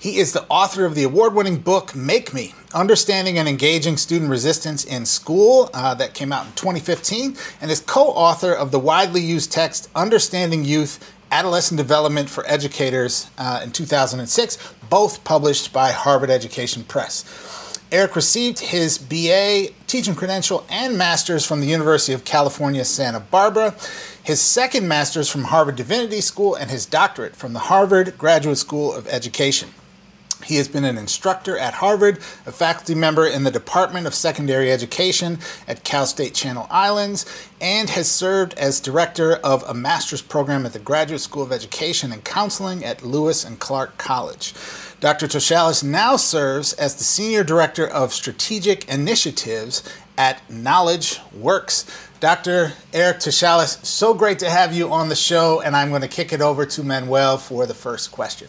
He is the author of the award winning book Make Me Understanding and Engaging Student Resistance in School, uh, that came out in 2015, and is co author of the widely used text Understanding Youth Adolescent Development for Educators uh, in 2006, both published by Harvard Education Press. Eric received his BA teaching credential and master's from the University of California, Santa Barbara, his second master's from Harvard Divinity School, and his doctorate from the Harvard Graduate School of Education. He has been an instructor at Harvard, a faculty member in the Department of Secondary Education at Cal State Channel Islands, and has served as director of a master's program at the Graduate School of Education and Counseling at Lewis and Clark College. Dr. Toshalis now serves as the Senior Director of Strategic Initiatives at Knowledge Works. Dr. Eric Toshalis, so great to have you on the show, and I'm going to kick it over to Manuel for the first question.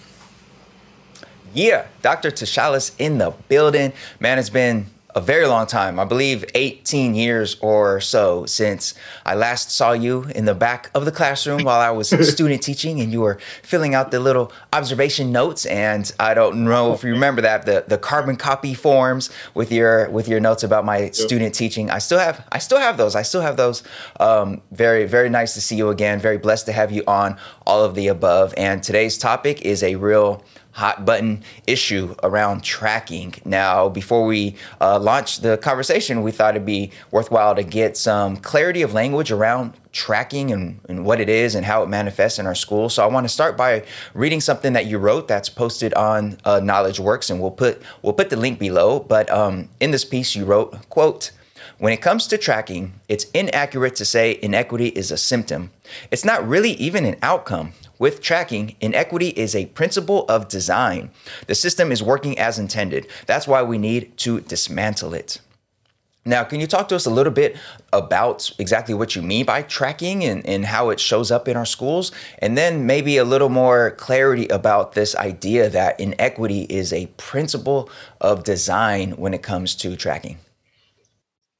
Yeah, Dr. Toshalis in the building. Man, it's been a very long time. I believe 18 years or so since I last saw you in the back of the classroom while I was student teaching and you were filling out the little observation notes and I don't know if you remember that the the carbon copy forms with your with your notes about my yep. student teaching. I still have I still have those. I still have those. Um, very very nice to see you again. Very blessed to have you on all of the above and today's topic is a real hot button issue around tracking. Now, before we uh, launch the conversation, we thought it'd be worthwhile to get some clarity of language around tracking and, and what it is and how it manifests in our school. So I want to start by reading something that you wrote that's posted on uh, KnowledgeWorks, and we'll put we'll put the link below. But um, in this piece, you wrote, "quote." When it comes to tracking, it's inaccurate to say inequity is a symptom. It's not really even an outcome. With tracking, inequity is a principle of design. The system is working as intended. That's why we need to dismantle it. Now, can you talk to us a little bit about exactly what you mean by tracking and, and how it shows up in our schools? And then maybe a little more clarity about this idea that inequity is a principle of design when it comes to tracking.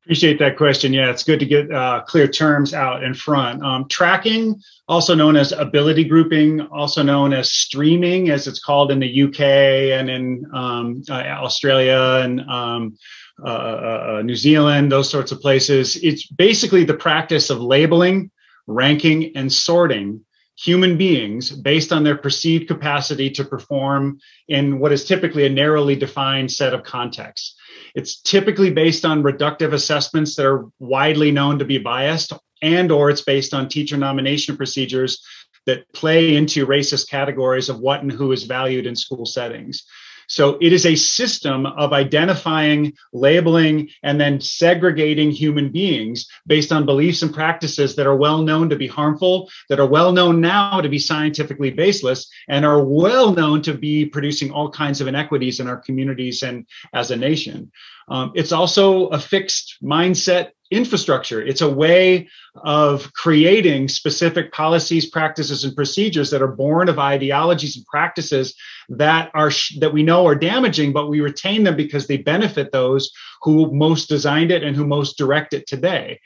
Appreciate that question. Yeah, it's good to get uh, clear terms out in front. Um, tracking, also known as ability grouping, also known as streaming, as it's called in the UK and in um, uh, Australia and um, uh, uh, uh, New Zealand, those sorts of places. It's basically the practice of labeling, ranking, and sorting human beings based on their perceived capacity to perform in what is typically a narrowly defined set of contexts. It's typically based on reductive assessments that are widely known to be biased and or it's based on teacher nomination procedures that play into racist categories of what and who is valued in school settings. So it is a system of identifying, labeling, and then segregating human beings based on beliefs and practices that are well known to be harmful, that are well known now to be scientifically baseless, and are well known to be producing all kinds of inequities in our communities and as a nation. Um, it's also a fixed mindset infrastructure. It's a way of creating specific policies, practices, and procedures that are born of ideologies and practices that are that we know are damaging, but we retain them because they benefit those who most designed it and who most direct it today.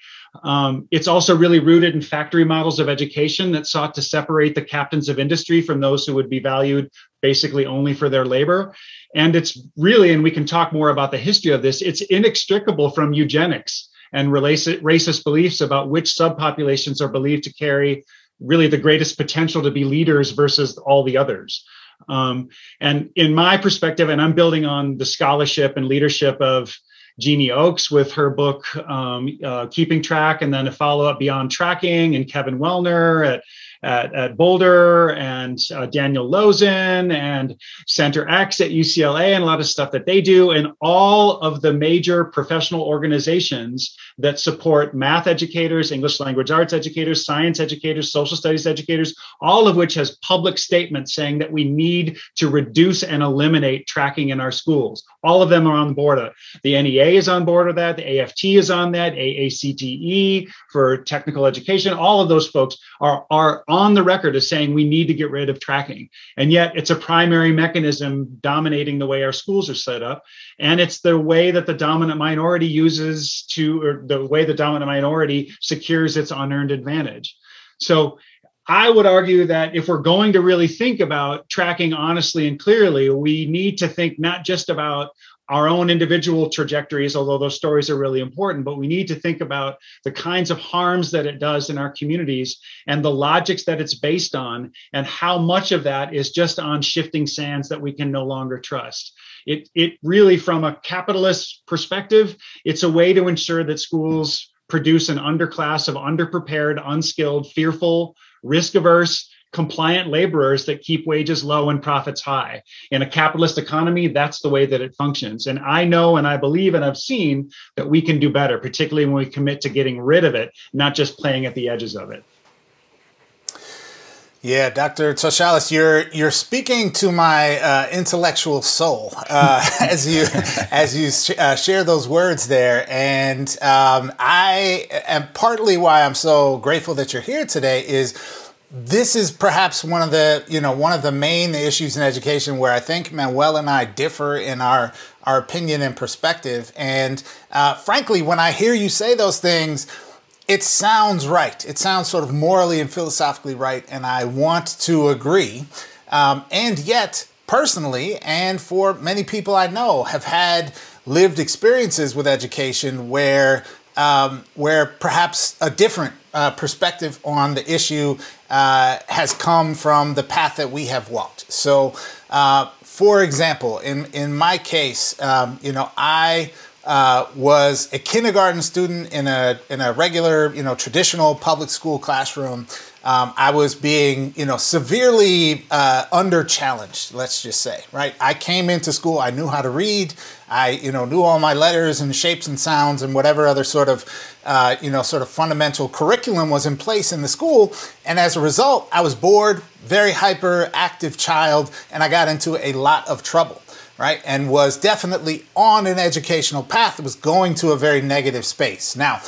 Um, it's also really rooted in factory models of education that sought to separate the captains of industry from those who would be valued basically only for their labor. And it's really, and we can talk more about the history of this, it's inextricable from eugenics and racist beliefs about which subpopulations are believed to carry really the greatest potential to be leaders versus all the others. Um, and in my perspective, and I'm building on the scholarship and leadership of Jeannie Oakes with her book um, uh, Keeping Track, and then a follow up Beyond Tracking, and Kevin Welner at at, at Boulder and uh, Daniel Lozen and Center X at UCLA and a lot of stuff that they do, and all of the major professional organizations that support math educators, English language arts educators, science educators, social studies educators, all of which has public statements saying that we need to reduce and eliminate tracking in our schools. All of them are on board of it. The NEA is on board of that. The AFT is on that. AACTE for technical education. All of those folks are, are on the record as saying we need to get rid of tracking. And yet it's a primary mechanism dominating the way our schools are set up. And it's the way that the dominant minority uses to, or the way the dominant minority secures its unearned advantage. So I would argue that if we're going to really think about tracking honestly and clearly, we need to think not just about our own individual trajectories, although those stories are really important, but we need to think about the kinds of harms that it does in our communities and the logics that it's based on, and how much of that is just on shifting sands that we can no longer trust. It, it really, from a capitalist perspective, it's a way to ensure that schools produce an underclass of underprepared, unskilled, fearful, risk averse, compliant laborers that keep wages low and profits high. In a capitalist economy, that's the way that it functions. And I know and I believe and I've seen that we can do better, particularly when we commit to getting rid of it, not just playing at the edges of it. Yeah, Dr. Toshalis, you're you're speaking to my uh, intellectual soul uh, as you as you sh- uh, share those words there, and um, I am partly why I'm so grateful that you're here today is this is perhaps one of the you know one of the main issues in education where I think Manuel and I differ in our our opinion and perspective. And uh, frankly, when I hear you say those things, it sounds right. It sounds sort of morally and philosophically right, and I want to agree. Um, and yet, personally, and for many people I know, have had lived experiences with education where um, where perhaps a different uh, perspective on the issue uh, has come from the path that we have walked. So, uh, for example, in in my case, um, you know, I uh, was a kindergarten student in a in a regular, you know, traditional public school classroom. Um, I was being, you know, severely uh, under challenged. Let's just say, right? I came into school. I knew how to read. I, you know, knew all my letters and shapes and sounds and whatever other sort of, uh, you know, sort of fundamental curriculum was in place in the school. And as a result, I was bored, very hyperactive child, and I got into a lot of trouble right? And was definitely on an educational path that was going to a very negative space. Now,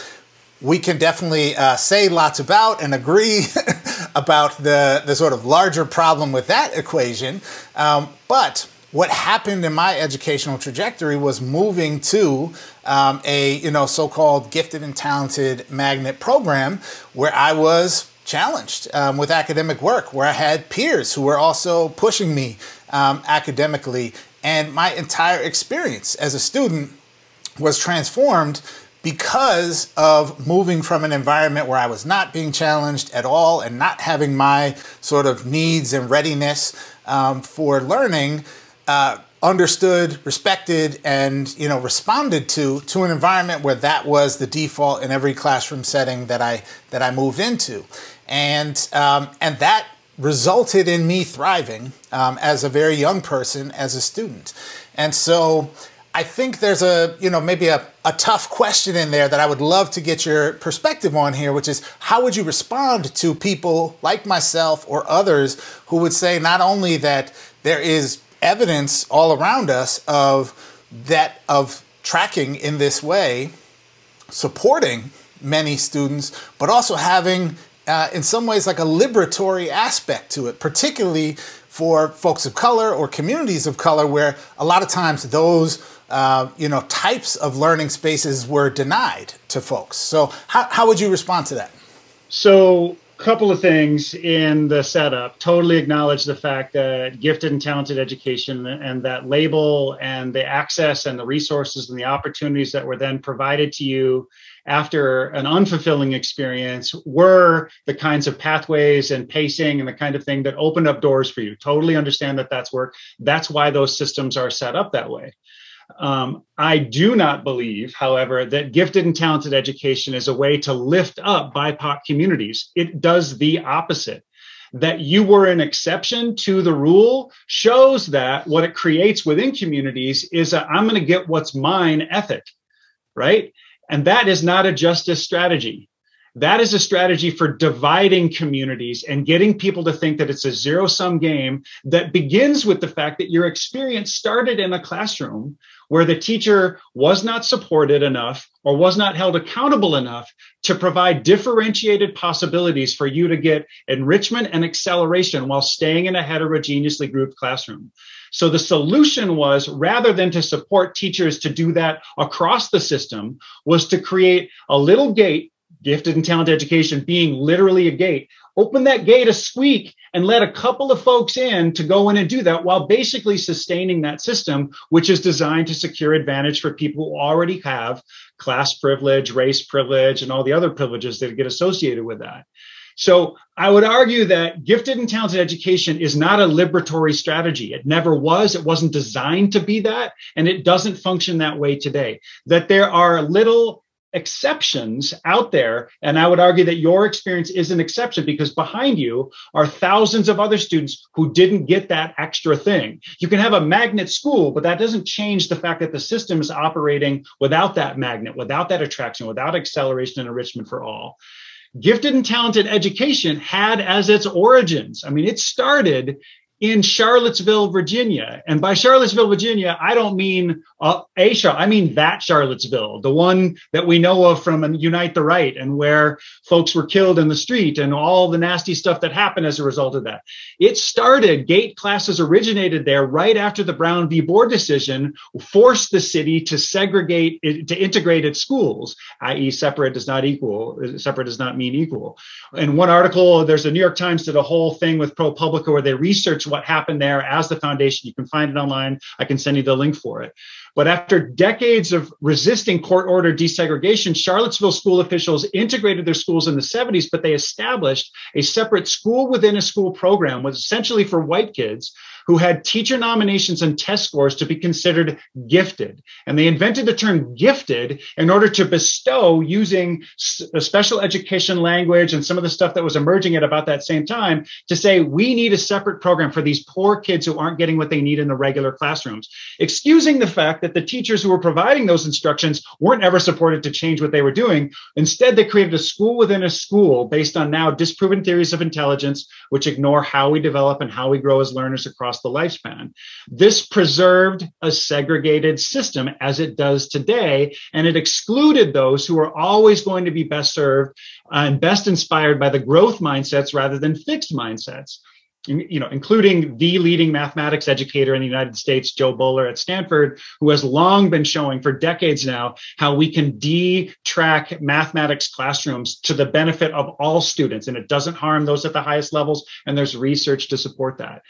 we can definitely uh, say lots about and agree about the, the sort of larger problem with that equation. Um, but what happened in my educational trajectory was moving to um, a you know so-called gifted and talented magnet program where I was challenged um, with academic work, where I had peers who were also pushing me um, academically, and my entire experience as a student was transformed because of moving from an environment where I was not being challenged at all and not having my sort of needs and readiness um, for learning uh, understood, respected, and you know responded to to an environment where that was the default in every classroom setting that I that I moved into, and um, and that resulted in me thriving um, as a very young person as a student, and so. I think there's a, you know, maybe a, a tough question in there that I would love to get your perspective on here, which is how would you respond to people like myself or others who would say not only that there is evidence all around us of that of tracking in this way, supporting many students, but also having, uh, in some ways, like a liberatory aspect to it, particularly for folks of color or communities of color, where a lot of times those uh, you know types of learning spaces were denied to folks. So, how, how would you respond to that? So a couple of things in the setup totally acknowledge the fact that gifted and talented education and that label and the access and the resources and the opportunities that were then provided to you after an unfulfilling experience were the kinds of pathways and pacing and the kind of thing that opened up doors for you totally understand that that's work that's why those systems are set up that way um, I do not believe, however, that gifted and talented education is a way to lift up BIPOC communities. It does the opposite. That you were an exception to the rule shows that what it creates within communities is a I'm going to get what's mine ethic, right? And that is not a justice strategy. That is a strategy for dividing communities and getting people to think that it's a zero sum game that begins with the fact that your experience started in a classroom where the teacher was not supported enough or was not held accountable enough to provide differentiated possibilities for you to get enrichment and acceleration while staying in a heterogeneously grouped classroom. So the solution was rather than to support teachers to do that across the system was to create a little gate gifted and talented education being literally a gate open that gate a squeak and let a couple of folks in to go in and do that while basically sustaining that system, which is designed to secure advantage for people who already have class privilege, race privilege, and all the other privileges that get associated with that. So I would argue that gifted and talented education is not a liberatory strategy. It never was. It wasn't designed to be that. And it doesn't function that way today. That there are little exceptions out there. And I would argue that your experience is an exception because behind you are thousands of other students who didn't get that extra thing. You can have a magnet school, but that doesn't change the fact that the system is operating without that magnet, without that attraction, without acceleration and enrichment for all. Gifted and talented education had as its origins, I mean, it started in Charlottesville, Virginia. And by Charlottesville, Virginia, I don't mean uh, a I mean that Charlottesville, the one that we know of from Unite the Right and where folks were killed in the street and all the nasty stuff that happened as a result of that. It started, gate classes originated there right after the Brown v. Board decision forced the city to segregate, to integrate its schools, i.e. separate does not equal, separate does not mean equal. In one article, there's a New York Times did a whole thing with ProPublica where they researched what happened there as the foundation. You can find it online. I can send you the link for it. But after decades of resisting court ordered desegregation, Charlottesville school officials integrated their schools in the 70s, but they established a separate school within a school program was essentially for white kids who had teacher nominations and test scores to be considered gifted. And they invented the term gifted in order to bestow using special education language and some of the stuff that was emerging at about that same time to say, we need a separate program for these poor kids who aren't getting what they need in the regular classrooms, excusing the fact that the teachers who were providing those instructions weren't ever supported to change what they were doing. Instead, they created a school within a school based on now disproven theories of intelligence, which ignore how we develop and how we grow as learners across across the lifespan. This preserved a segregated system as it does today, and it excluded those who are always going to be best served uh, and best inspired by the growth mindsets rather than fixed mindsets. you know, including the leading mathematics educator in the United States, Jo Boaler at Stanford, who has long been showing for decades now how we can de-track mathematics classrooms to the benefit of all students, and it doesn't harm those at the highest levels. And there's research to support that.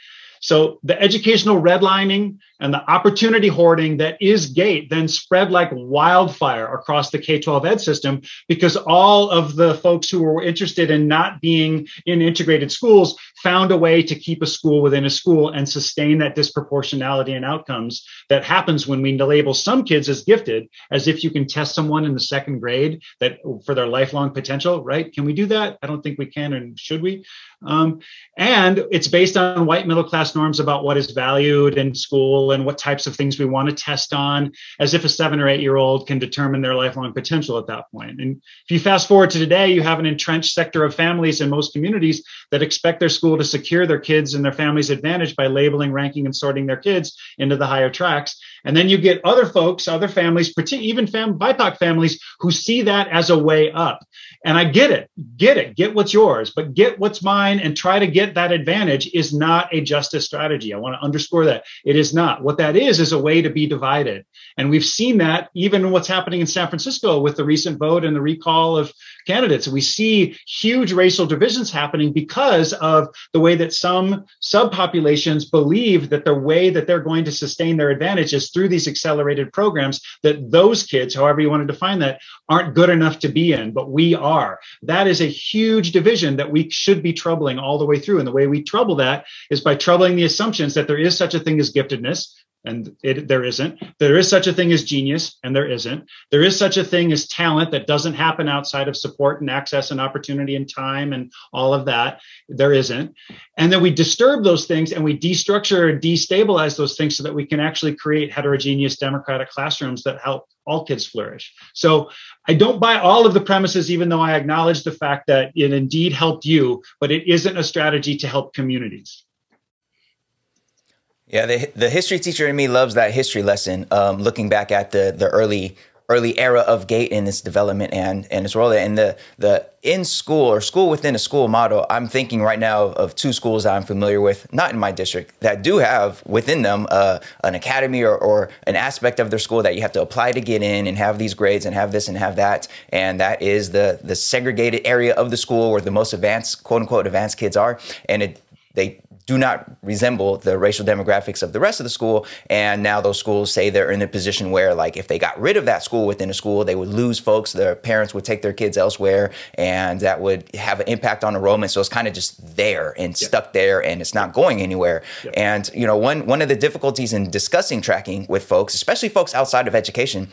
So the educational redlining and the opportunity hoarding that is GATE then spread like wildfire across the K 12 ed system because all of the folks who were interested in not being in integrated schools found a way to keep a school within a school and sustain that disproportionality in outcomes that happens when we label some kids as gifted, as if you can test someone in the second grade that for their lifelong potential, right? Can we do that? I don't think we can, and should we? Um, and it's based on white middle class norms about what is valued in school and what types of things we want to test on, as if a seven or eight year old can determine their lifelong potential at that point. And if you fast forward to today, you have an entrenched sector of families in most communities that expect their school to secure their kids and their families' advantage by labeling, ranking, and sorting their kids into the higher tracks. And then you get other folks, other families, even fam- BIPOC families, who see that as a way up. And I get it, get it, get what's yours, but get what's mine and try to get that advantage is not a justice strategy. I want to underscore that. It is not. What that is, is a way to be divided. And we've seen that even what's happening in San Francisco with the recent vote and the recall of candidates. We see huge racial divisions happening because of the way that some subpopulations believe that the way that they're going to sustain their advantage is through these accelerated programs that those kids, however you want to define that, aren't good enough to be in, but we are. That is a huge division that we should be troubling all the way through. And the way we trouble that is by troubling the assumptions that there is such a thing as giftedness, and it, there isn't. There is such a thing as genius, and there isn't. There is such a thing as talent that doesn't happen outside of support and access and opportunity and time and all of that. There isn't. And then we disturb those things and we destructure and destabilize those things so that we can actually create heterogeneous democratic classrooms that help all kids flourish. So I don't buy all of the premises, even though I acknowledge the fact that it indeed helped you, but it isn't a strategy to help communities. Yeah, the the history teacher in me loves that history lesson. Um, looking back at the the early early era of GATE and its development and and its role and the the in school or school within a school model. I'm thinking right now of two schools that I'm familiar with, not in my district, that do have within them uh, an academy or, or an aspect of their school that you have to apply to get in and have these grades and have this and have that. And that is the the segregated area of the school where the most advanced quote unquote advanced kids are, and it they do not resemble the racial demographics of the rest of the school. And now those schools say they're in a position where, like, if they got rid of that school within a school, they would lose folks. Their parents would take their kids elsewhere, and that would have an impact on enrollment. So it's kind of just there and yep. stuck there, and it's not going anywhere. Yep. And you know, one one of the difficulties in discussing tracking with folks, especially folks outside of education,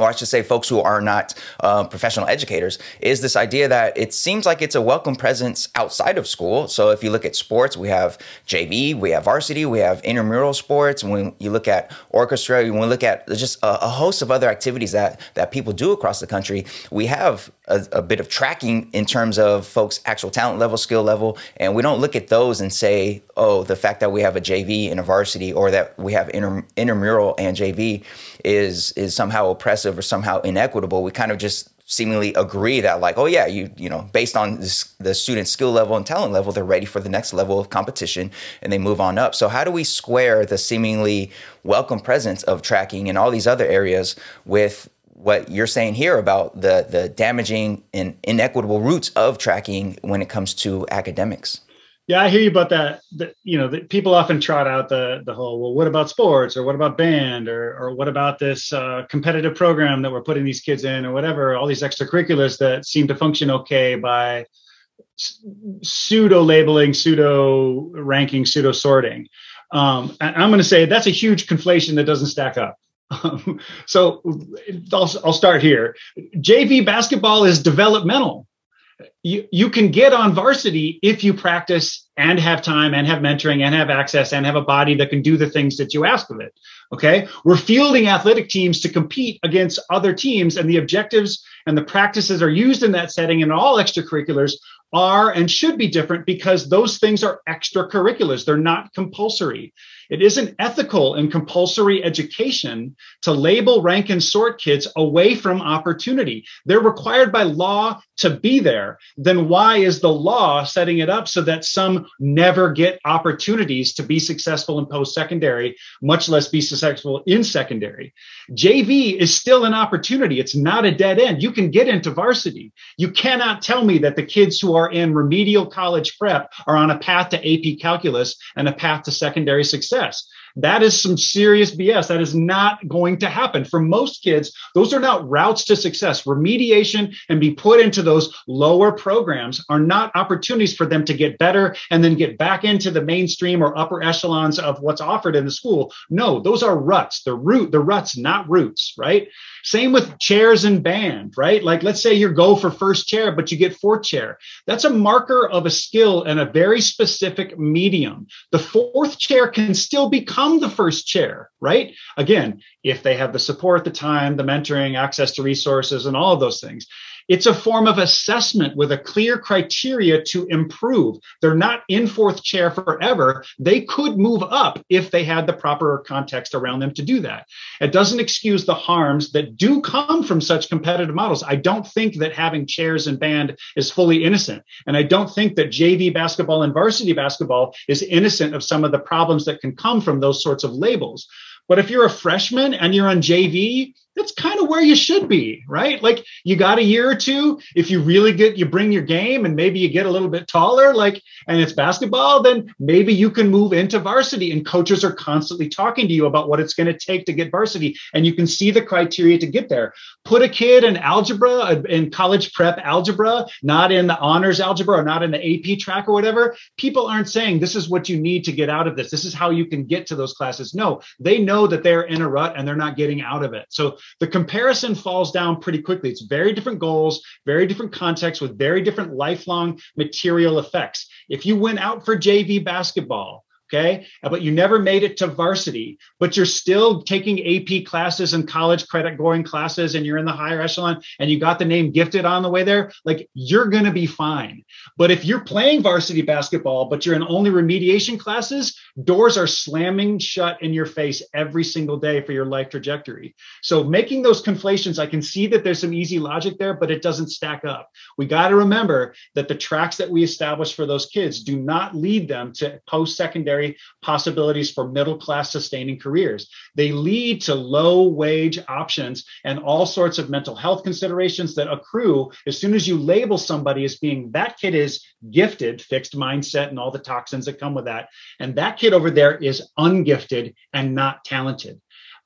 or I should say, folks who are not uh, professional educators, is this idea that it seems like it's a welcome presence outside of school. So if you look at sports, we have JV, we have varsity, we have intramural sports. When you look at orchestra, when we look at just a, a host of other activities that that people do across the country, we have a, a, bit of tracking in terms of folks' actual talent level, skill level, and we don't look at those and say, oh, the fact that we have a JV and a varsity, or that we have inter, intramural and JV is is somehow oppressive or somehow inequitable. We kind of just seemingly agree that like oh yeah you you know based on this, the student's skill level and talent level they're ready for the next level of competition and they move on up so how do we square the seemingly welcome presence of tracking in all these other areas with what you're saying here about the the damaging and inequitable roots of tracking when it comes to academics yeah, I hear you about that. The, you know, the, people often trot out the the whole, well, what about sports, or what about band, or or what about this uh, competitive program that we're putting these kids in, or whatever. All these extracurriculars that seem to function okay by pseudo labeling, pseudo ranking, pseudo sorting. Um, I'm going to say that's a huge conflation that doesn't stack up. Um, so I'll, I'll start here. JV basketball is developmental you, you can get on varsity if you practice and have time and have mentoring and have access and have a body that can do the things that you ask of it. Okay. We're fielding athletic teams to compete against other teams, and the objectives and the practices are used in that setting, and all extracurriculars are and should be different because those things are extracurriculars. They're not compulsory. It isn't ethical in compulsory education to label, rank, and sort kids away from opportunity. They're required by law to be there. Then why is the law setting it up so that some never get opportunities to be successful in post secondary, much less be successful in secondary? JV is still an opportunity. It's not a dead end. You can get into varsity. You cannot tell me that the kids who are in remedial college prep are on a path to AP calculus and a path to secondary success success. That is some serious BS. That is not going to happen. For most kids, those are not routes to success. Remediation and be put into those lower programs are not opportunities for them to get better and then get back into the mainstream or upper echelons of what's offered in the school. No, those are ruts. The root, the ruts, not roots, right? Same with chairs and band, right? Like let's say you go for first chair, but you get fourth chair. That's a marker of a skill and a very specific medium. The fourth chair can still become the first chair, right? Again, if they have the support, the time, the mentoring, access to resources, and all of those things. It's a form of assessment with a clear criteria to improve. They're not in fourth chair forever. They could move up if they had the proper context around them to do that. It doesn't excuse the harms that do come from such competitive models. I don't think that having chairs and band is fully innocent. And I don't think that JV basketball and varsity basketball is innocent of some of the problems that can come from those sorts of labels. But if you're a freshman and you're on JV, that's kind of where you should be, right? Like you got a year or two. If you really get, you bring your game and maybe you get a little bit taller, like, and it's basketball, then maybe you can move into varsity and coaches are constantly talking to you about what it's going to take to get varsity. And you can see the criteria to get there. Put a kid in algebra, uh, in college prep algebra, not in the honors algebra or not in the AP track or whatever. People aren't saying this is what you need to get out of this. This is how you can get to those classes. No, they know that they're in a rut and they're not getting out of it. So the comparison falls down pretty quickly. It's very different goals, very different contexts with very different lifelong material effects. If you went out for JV basketball, okay? But you never made it to varsity but you're still taking ap classes and college credit going classes and you're in the higher echelon and you got the name gifted on the way there like you're going to be fine. But if you're playing varsity basketball but you're in only remediation classes doors are slamming shut in your face every single day for your life trajectory. So making those conflations i can see that there's some easy logic there but it doesn't stack up. We got to remember that the tracks that we establish for those kids do not lead them to post secondary possibilities for middle class sustaining careers. They lead to low wage options and all sorts of mental health considerations that accrue as soon as you label somebody as being that kid is gifted, fixed mindset, and all the toxins that come with that. And that kid over there is ungifted and not talented.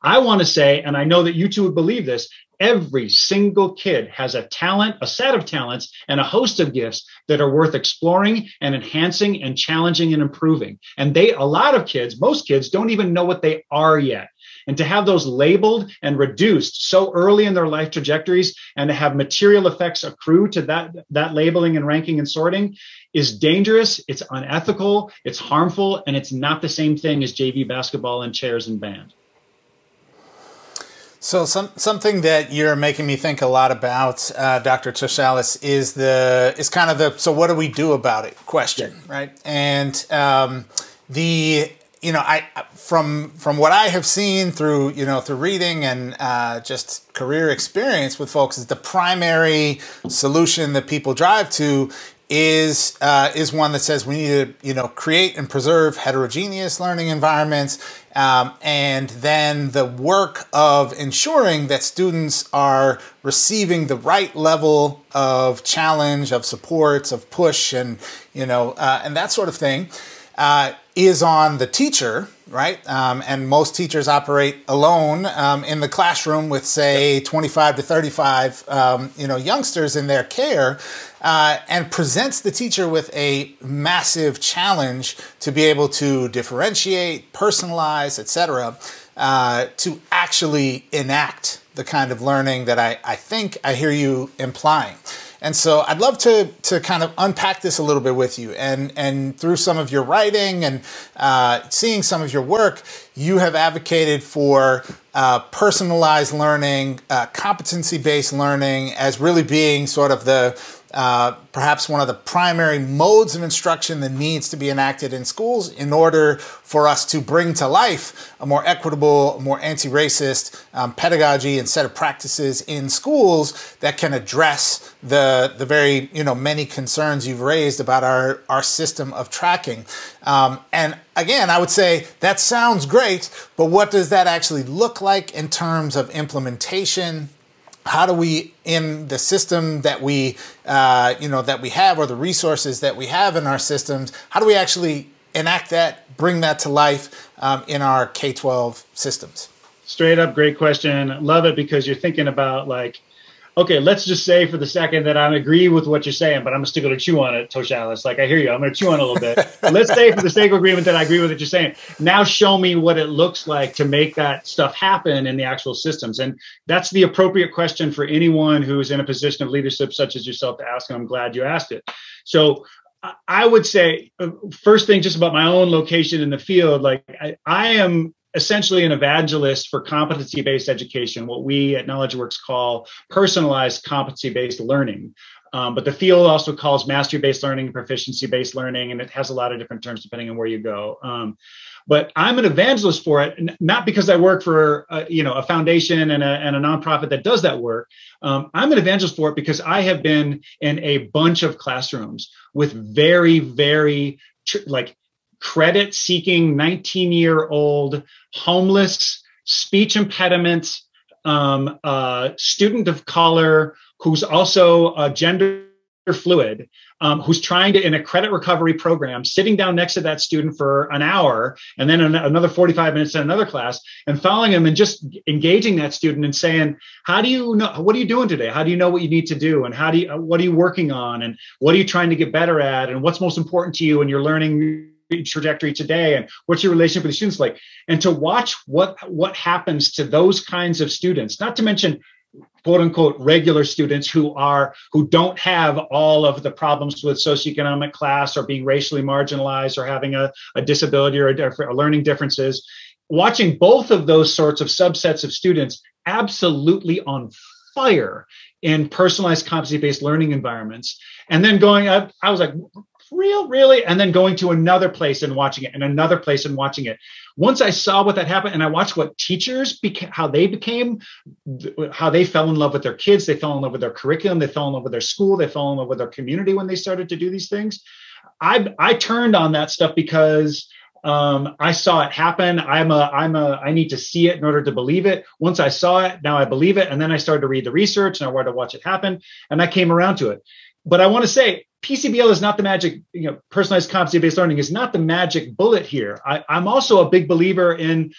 I want to say, and I know that you two would believe this, every single kid has a talent, a set of talents, and a host of gifts that are worth exploring and enhancing and challenging and improving. And they, a lot of kids, most kids don't even know what they are yet. And to have those labeled and reduced so early in their life trajectories and to have material effects accrue to that, that labeling and ranking and sorting is dangerous. It's unethical. It's harmful. And it's not the same thing as JV basketball and chairs and band. So some something that you're making me think a lot about, uh, Dr. Toshalis, is the is kind of the so what do we do about it question, right? And um, the you know I from from what I have seen through you know through reading and uh, just career experience with folks is the primary solution that people drive to is uh, is one that says we need to you know create and preserve heterogeneous learning environments um, and then the work of ensuring that students are receiving the right level of challenge, of supports, of push, and you know, uh, and that sort of thing, uh, is on the teacher, right? Um, and most teachers operate alone um, in the classroom with, say, 25 to 35, um, you know, youngsters in their care uh, and presents the teacher with a massive challenge to be able to differentiate, personalize, etc., uh, to actually enact the kind of learning that I, I think I hear you implying. And so I'd love to, to kind of unpack this a little bit with you. And, and through some of your writing and uh, seeing some of your work, you have advocated for uh, personalized learning, uh, competency based learning as really being sort of the uh, perhaps one of the primary modes of instruction that needs to be enacted in schools in order for us to bring to life a more equitable, more anti racist um, pedagogy and set of practices in schools that can address the, the very you know, many concerns you've raised about our, our system of tracking. Um, and again, I would say that sounds great, but what does that actually look like in terms of implementation? How do we, in the system that we, uh, you know, that we have, or the resources that we have in our systems, how do we actually enact that, bring that to life um, in our K-12 systems? Straight up, great question. Love it because you're thinking about like okay, let's just say for the second that I'm agree with what you're saying, but I'm still going to chew on it, Toshalis. Like I hear you, I'm going to chew on it a little bit. let's say for the sake of agreement that I agree with what you're saying. Now show me what it looks like to make that stuff happen in the actual systems, and that's the appropriate question for anyone who is in a position of leadership such as yourself to ask. And I'm glad you asked it. So I would say uh, first thing just about my own location in the field, like I, I am essentially an evangelist for competency based education, what we at KnowledgeWorks call personalized competency based learning. Um, but the field also calls mastery based learning, proficiency based learning, and it has a lot of different terms depending on where you go. Um, but I'm an evangelist for it, not because I work for a, you know a foundation and a, and a nonprofit that does that work. Um, I'm an evangelist for it because I have been in a bunch of classrooms with very, very tr- like credit seeking 19 year old homeless speech impediment um, uh, student of color who's also a gender fluid um, who's trying to in a credit recovery program sitting down next to that student for an hour and then an, another 45 minutes in another class and following him and just engaging that student and saying how do you know what are you doing today? How do you know what you need to do? And how do you what are you working on? And what are you trying to get better at? And what's most important to you and you're learning trajectory today and what's your relationship with the students like? And to watch what what happens to those kinds of students not to mention quote unquote regular students who are who don't have all of the problems with socioeconomic class or being racially marginalized or having a, a disability or, a, or learning differences. Watching both of those sorts of subsets of students absolutely on fire in personalized competency based learning environments and then going up i was like real, really? And then going to another place and watching it and another place and watching it. Once I saw what that happened and I watched what teachers became, how they became, how they fell in love with their kids, they fell in love with their curriculum, they fell in love with their school, they fell in love with their community when they started to do these things. I, I turned on that stuff because um, I saw it happen. I'm a, I'm a, I need to see it in order to believe it. Once I saw it, now I believe it. And then I started to read the research and I wanted to watch it happen. And I came around to it. But I want to say PCBL is not the magic, you know, personalized competency based learning is not the magic bullet here. I, I'm also a big believer in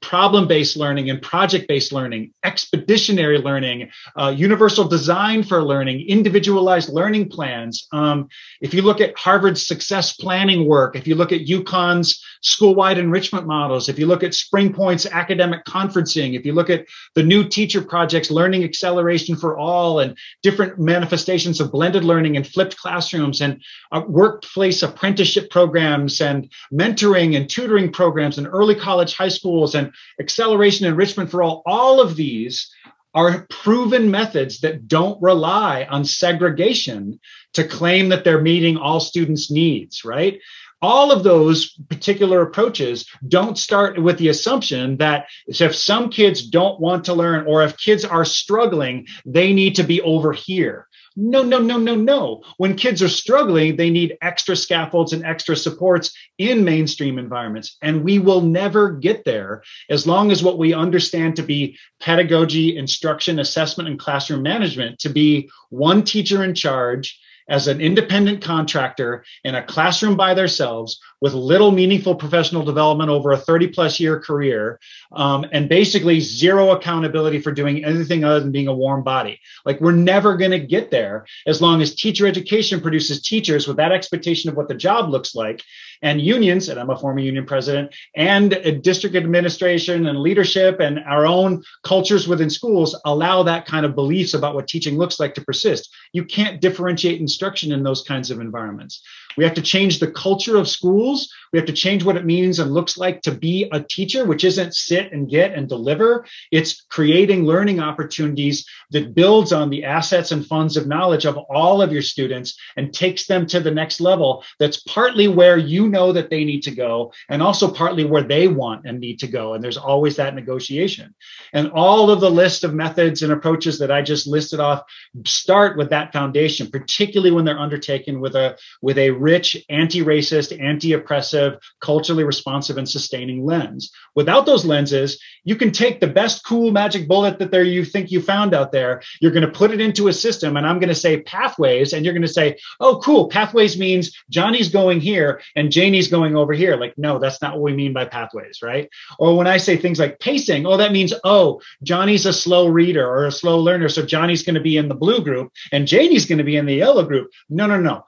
problem based learning and project based learning, expeditionary learning, uh, universal design for learning, individualized learning plans. Um, if you look at Harvard's success planning work, if you look at UConn's school wide enrichment models, if you look at Springpoint's academic conferencing, if you look at the new teacher projects, learning acceleration for all, and different manifestations of blended learning and flipped classrooms and uh, workplace apprenticeship programs and mentoring and tutoring programs and early college high schools and acceleration enrichment for all, all of these are proven methods that don't rely on segregation to claim that they're meeting all students' needs, right? All of those particular approaches don't start with the assumption that if some kids don't want to learn or if kids are struggling, they need to be over here. No, no, no, no, no. When kids are struggling, they need extra scaffolds and extra supports in mainstream environments. And we will never get there as long as what we understand to be pedagogy, instruction, assessment, and classroom management to be one teacher in charge as an independent contractor in a classroom by themselves with little meaningful professional development over a 30 plus year career um, and basically zero accountability for doing anything other than being a warm body. Like we're never going to get there as long as teacher education produces teachers with that expectation of what the job looks like and unions, and I'm a former union president, and district administration and leadership and our own cultures within schools allow that kind of beliefs about what teaching looks like to persist. You can't differentiate instruction in those kinds of environments. We have to change the culture of schools. We have to change what it means and looks like to be a teacher, which isn't sit and get and deliver. It's creating learning opportunities that builds on the assets and funds of knowledge of all of your students and takes them to the next level. That's partly where you know that they need to go and also partly where they want and need to go. And there's always that negotiation. And all of the list of methods and approaches that I just listed off start with that foundation, particularly when they're undertaken with a with a rich, anti-racist, anti-oppressive, culturally responsive, and sustaining lens. Without those lenses, you can take the best cool magic bullet that there you think you found out there. You're going to put it into a system, and I'm going to say pathways, and you're going to say, "Oh, cool, pathways means Johnny's going here and Janie's going over here." Like, no, that's not what we mean by pathways, right? Or when I say things like pacing, oh, that means oh, Johnny's a slow reader or a slow learner, so Johnny's going to be in the blue group and Janie's going to be in the yellow group. No, no, no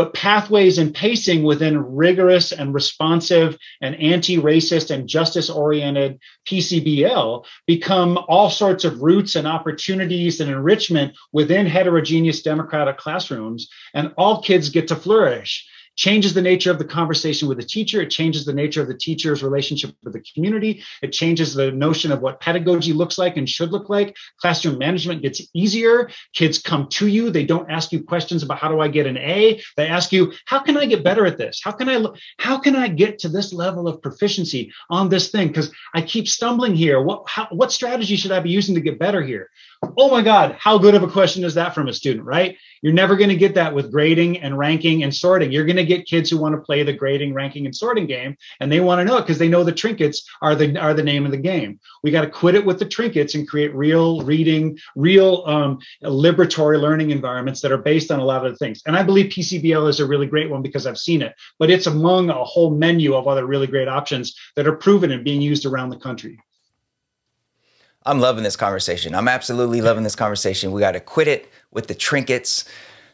but pathways and pacing within rigorous and responsive and anti-racist and justice-oriented PCBL become all sorts of routes and opportunities and enrichment within heterogeneous democratic classrooms and all kids get to flourish changes the nature of the conversation with the teacher. It changes the nature of the teacher's relationship with the community. It changes the notion of what pedagogy looks like and should look like. Classroom management gets easier. Kids come to you. They don't ask you questions about how do I get an A. They ask you, how can I get better at this? How can I, how can I get to this level of proficiency on this thing? Because I keep stumbling here. What, how, what strategy should I be using to get better here? Oh my God, how good of a question is that from a student, right? You're never going to get that with grading and ranking and sorting. You're going to get kids who want to play the grading, ranking, and sorting game, and they want to know it because they know the trinkets are the are the name of the game. We got to quit it with the trinkets and create real reading, real um, liberatory learning environments that are based on a lot of the things. And I believe PCBL is a really great one because I've seen it, but it's among a whole menu of other really great options that are proven and being used around the country. I'm loving this conversation. I'm absolutely loving this conversation. We got to quit it with the trinkets.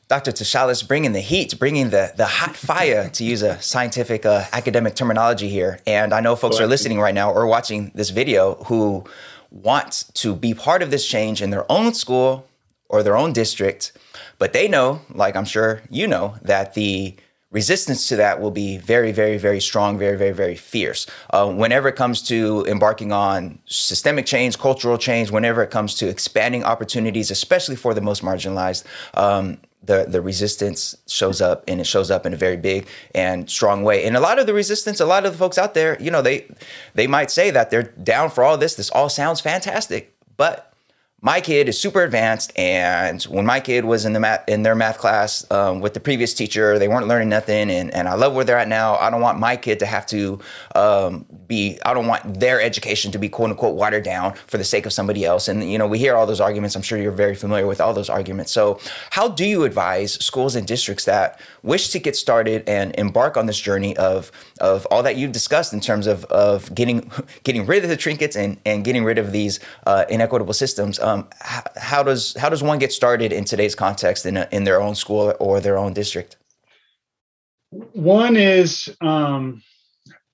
Dr. Toshalis bringing the heat, bringing the, the hot fire, to use a scientific uh, academic terminology here. And I know folks are listening right now or watching this video who want to be part of this change in their own school or their own district, but they know, like I'm sure you know, that the resistance to that will be very, very, very strong, very, very, very fierce. Uh, whenever it comes to embarking on systemic change, cultural change, whenever it comes to expanding opportunities, especially for the most marginalized, um, the, the resistance shows up and it shows up in a very big and strong way. And a lot of the resistance, a lot of the folks out there, you know, they they might say that they're down for all this. This all sounds fantastic, but my kid is super advanced and when my kid was in the math in their math class um, with the previous teacher they weren't learning nothing and, and i love where they're at now. I don't want my kid to have to um, be i don't want their education to be quote unquote watered down for the sake of somebody else. And you know we hear all those arguments. I'm sure you're very familiar with all those arguments. So how do you advise schools and districts that wish to get started and embark on this journey of of all that you've discussed in terms of of getting getting rid of the trinkets and and getting rid of these uh, inequitable systems? Um, how, how, does how does one get started in today's context in a, in their own school or their own district? One is um,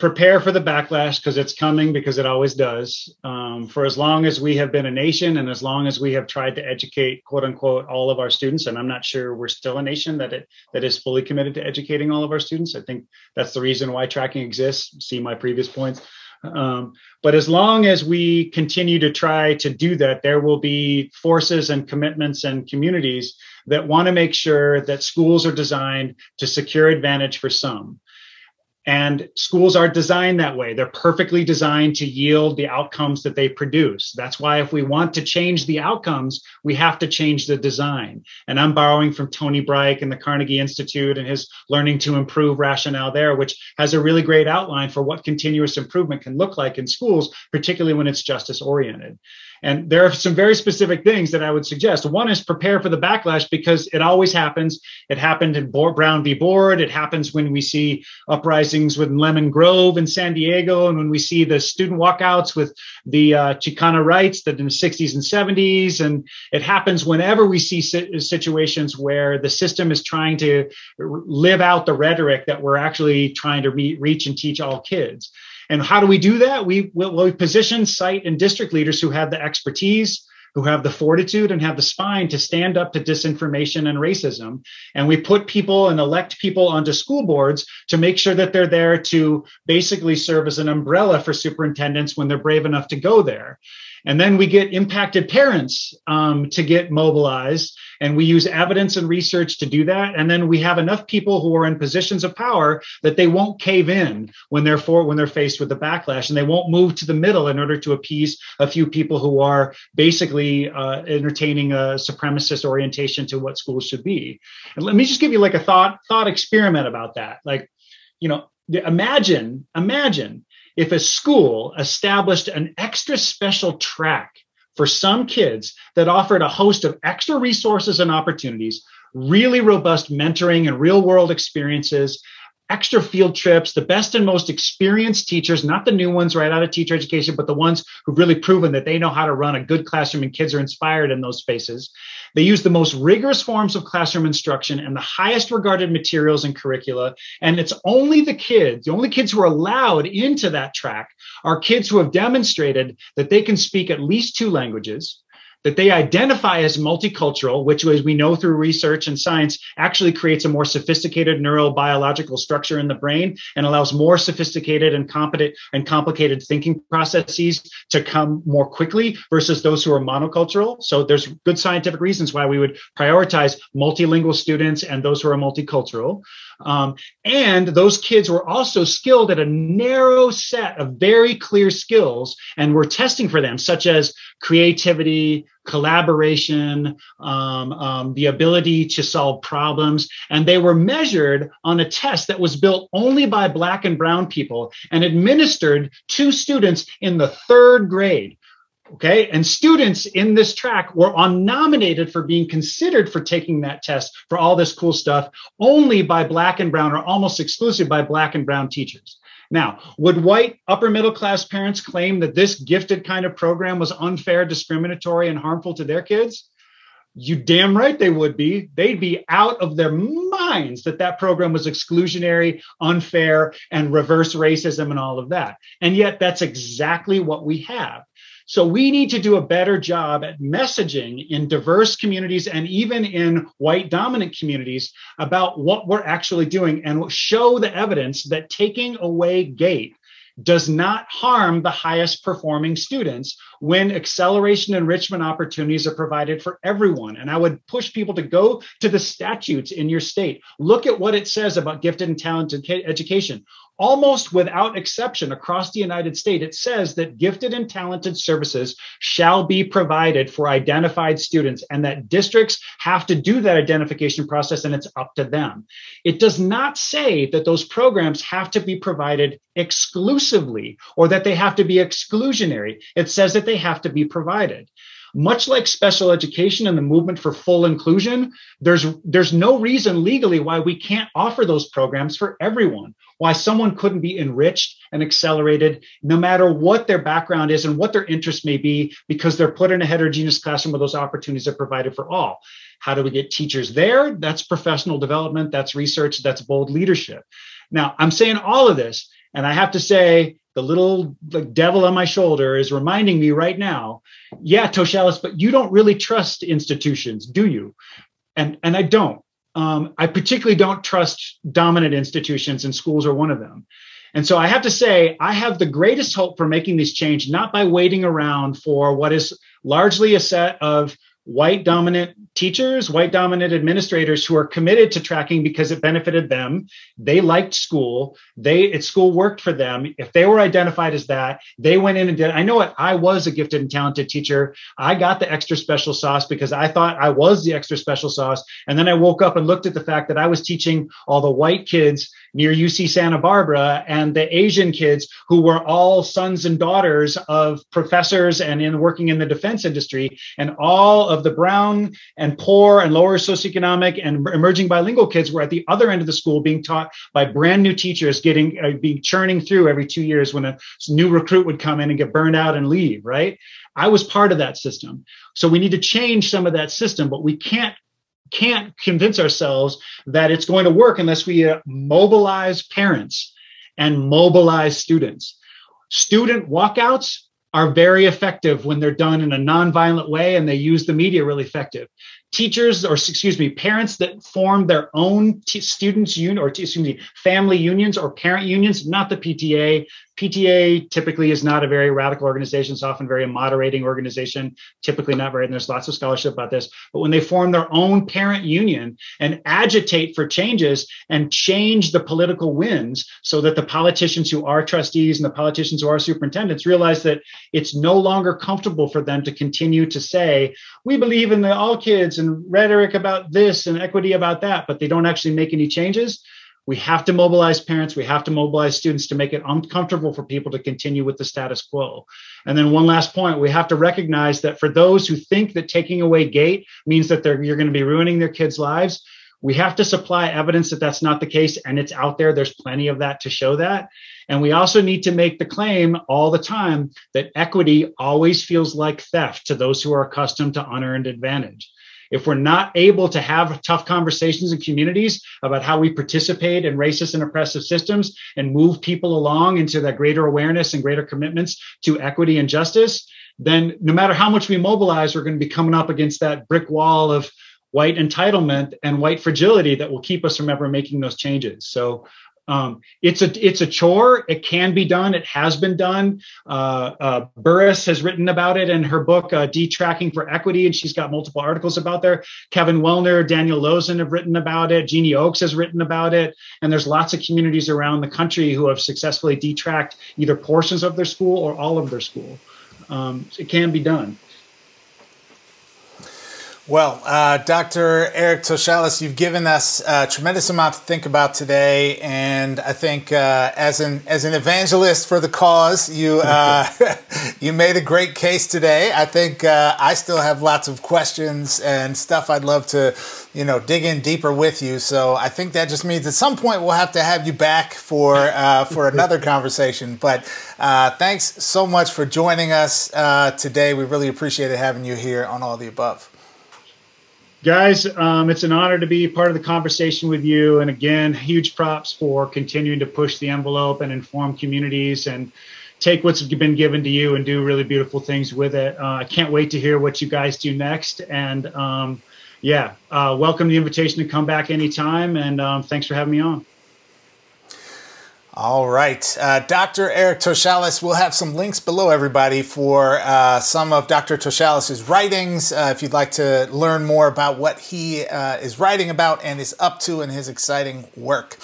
prepare for the backlash because it's coming because it always does. Um, for as long as we have been a nation and as long as we have tried to educate quote unquote all of our students, and I'm not sure we're still a nation that it that is fully committed to educating all of our students. I think that's the reason why tracking exists. See my previous points. Um, but as long as we continue to try to do that, there will be forces and commitments and communities that want to make sure that schools are designed to secure advantage for some. And schools are designed that way. They're perfectly designed to yield the outcomes that they produce. That's why if we want to change the outcomes, we have to change the design. And I'm borrowing from Tony Bryk and the Carnegie Institute and his learning to improve rationale there, which has a really great outline for what continuous improvement can look like in schools, particularly when it's justice oriented. And there are some very specific things that I would suggest. One is prepare for the backlash because it always happens. It happened in Brown v. Board. It happens when we see uprisings with Lemon Grove in San Diego, and when we see the student walkouts with the uh, Chicana rights that in the 60s and 70s. And it happens whenever we see situations where the system is trying to live out the rhetoric that we're actually trying to re- reach and teach all kids. And how do we do that? We we position site and district leaders who have the expertise, who have the fortitude and have the spine to stand up to disinformation and racism. And we put people and elect people onto school boards to make sure that they're there to basically serve as an umbrella for superintendents when they're brave enough to go there. And then we get impacted parents um, to get mobilized, and we use evidence and research to do that. And then we have enough people who are in positions of power that they won't cave in when they're for when they're faced with the backlash, and they won't move to the middle in order to appease a few people who are basically uh, entertaining a supremacist orientation to what schools should be. And let me just give you like a thought thought experiment about that. Like, you know, imagine imagine if a school established an extra special track for some kids that offered a host of extra resources and opportunities, really robust mentoring and real world experiences, extra field trips, the best and most experienced teachers, not the new ones right out of teacher education, but the ones who've really proven that they know how to run a good classroom and kids are inspired in those spaces. They use the most rigorous forms of classroom instruction and the highest regarded materials and curricula. And it's only the kids, the only kids who are allowed into that track are kids who have demonstrated that they can speak at least two languages, that they identify as multicultural, which, as we know through research and science, actually creates a more sophisticated neurobiological structure in the brain and allows more sophisticated and competent and complicated thinking processes to come more quickly versus those who are monocultural. So there's good scientific reasons why we would prioritize multilingual students and those who are multicultural. Um, and those kids were also skilled at a narrow set of very clear skills, and we're testing for them, such as creativity, collaboration, um, um, the ability to solve problems. And they were measured on a test that was built only by Black and Brown people and administered to students in the third grade. Okay. And students in this track were on nominated for being considered for taking that test for all this cool stuff only by black and brown or almost exclusively by black and brown teachers. Now, would white upper middle class parents claim that this gifted kind of program was unfair, discriminatory, and harmful to their kids? You damn right they would be. They'd be out of their minds that that program was exclusionary, unfair, and reverse racism and all of that. And yet, that's exactly what we have. So we need to do a better job at messaging in diverse communities and even in white dominant communities about what we're actually doing and show the evidence that taking away GATE does not harm the highest performing students when acceleration enrichment opportunities are provided for everyone. And I would push people to go to the statutes in your state. Look at what it says about gifted and talented education almost without exception across the United States, it says that gifted and talented services shall be provided for identified students and that districts have to do that identification process and it's up to them. It does not say that those programs have to be provided exclusively or that they have to be exclusionary. It says that they have to be provided much like special education and the movement for full inclusion there's there's no reason legally why we can't offer those programs for everyone why someone couldn't be enriched and accelerated no matter what their background is and what their interest may be because they're put in a heterogeneous classroom where those opportunities are provided for all. How do we get teachers there? That's professional development that's research that's bold leadership. Now i'm saying all of this and i have to say the little like devil on my shoulder is reminding me right now, yeah, Toshalis, but you don't really trust institutions, do you? And and I don't. Um, I particularly don't trust dominant institutions, and schools are one of them. And so I have to say, I have the greatest hope for making this change, not by waiting around for what is largely a set of white dominant teachers, white dominant administrators who are committed to tracking because it benefited them. They liked school. They it school worked for them. If they were identified as that, they went in and did. I know it. I was a gifted and talented teacher. I got the extra special sauce because I thought I was the extra special sauce. And then I woke up and looked at the fact that I was teaching all the white kids near UC Santa Barbara and the Asian kids who were all sons and daughters of professors and in working in the defense industry and all of the brown and poor and lower socioeconomic and emerging bilingual kids were at the other end of the school being taught by brand new teachers getting uh, being churning through every 2 years when a new recruit would come in and get burned out and leave right I was part of that system so we need to change some of that system but we can't can't convince ourselves that it's going to work unless we uh, mobilize parents and mobilize students. Student walkouts are very effective when they're done in a nonviolent way and they use the media really effective. Teachers or excuse me parents that form their own t- students union or t- excuse me family unions or parent unions not the pta pta typically is not a very radical organization. It's often very moderating organization. Typically not very and there's lots of scholarship about this. But when they form their own parent union and agitate for changes and change the political winds so that the politicians who are trustees and the politicians who are superintendents realize that it's no longer comfortable for them to continue to say we believe in the all kids and rhetoric about this and equity about that, but they don't actually make any changes. We have to mobilize parents. We have to mobilize students to make it uncomfortable for people to continue with the status quo. And then one last point, we have to recognize that for those who think that taking away GATE means that they're, you're going to be ruining their kids' lives, we have to supply evidence that that's not the case and it's out there. There's plenty of that to show that. And we also need to make the claim all the time that equity always feels like theft to those who are accustomed to unearned advantage. If we're not able to have tough conversations in communities about how we participate in racist and oppressive systems and move people along into that greater awareness and greater commitments to equity and justice, then no matter how much we mobilize, we're going to be coming up against that brick wall of white entitlement and white fragility that will keep us from ever making those changes. So um, it's a it's a chore. It can be done. It has been done. Uh, uh, Burris has written about it in her book uh, "Detracking for Equity," and she's got multiple articles about there. Kevin Welner, Daniel Losen have written about it. Jeannie Oakes has written about it, and there's lots of communities around the country who have successfully detracked either portions of their school or all of their school. Um, it can be done. Well, uh, Dr. Eric Toshalis, you've given us a tremendous amount to think about today, and I think uh, as an as an evangelist for the cause, you uh, you made a great case today. I think uh, I still have lots of questions and stuff I'd love to, you know, dig in deeper with you. So I think that just means at some point we'll have to have you back for uh, for another conversation. But uh, thanks so much for joining us today. We really appreciated having you here on all the above. Guys, um, it's an honor to be part of the conversation with you. And again, huge props for continuing to push the envelope and inform communities and take what's been given to you and do really beautiful things with it. Uh, I can't wait to hear what you guys do next. And um, yeah, uh, welcome the invitation to come back anytime. And um, thanks for having me on. All right. Uh, Dr. Eric Toshalis, we'll have some links below, everybody, for uh, some of Dr. Toshalis's writings. Uh, if you'd like to learn more about what he uh, is writing about and is up to in his exciting work.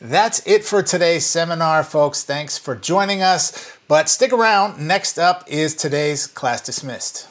That's it for today's seminar, folks. Thanks for joining us. But stick around. Next up is today's class dismissed.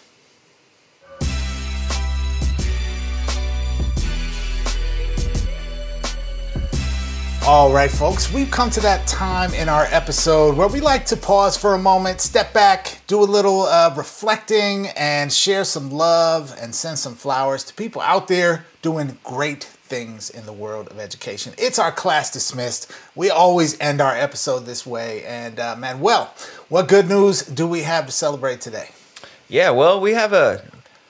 All right, folks, we've come to that time in our episode where we like to pause for a moment, step back, do a little uh, reflecting, and share some love and send some flowers to people out there doing great things in the world of education. It's our class dismissed. We always end our episode this way. And uh, Manuel, what good news do we have to celebrate today? Yeah, well, we have a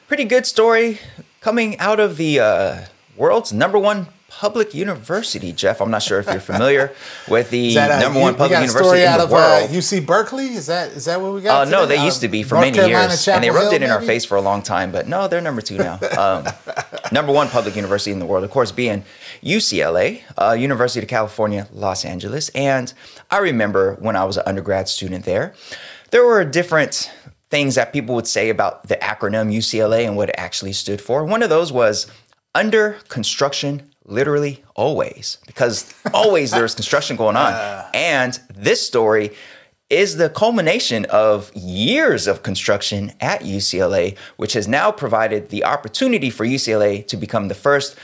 pretty good story coming out of the uh, world's number one public university, Jeff. I'm not sure if you're familiar with the number one public university in the of, world. Uh, UC Berkeley. Is that is that what we got? Uh, no, they used to be for North many Carolina, years, Chapel and they rubbed Hill, it in maybe? our face for a long time. But no, they're number two now. Um, number one public university in the world, of course, being UCLA, uh, University of California, Los Angeles. And I remember when I was an undergrad student there, there were different things that people would say about the acronym UCLA and what it actually stood for. One of those was under construction literally always because always there's construction going on uh. and this story is the culmination of years of construction at UCLA which has now provided the opportunity for UCLA to become the first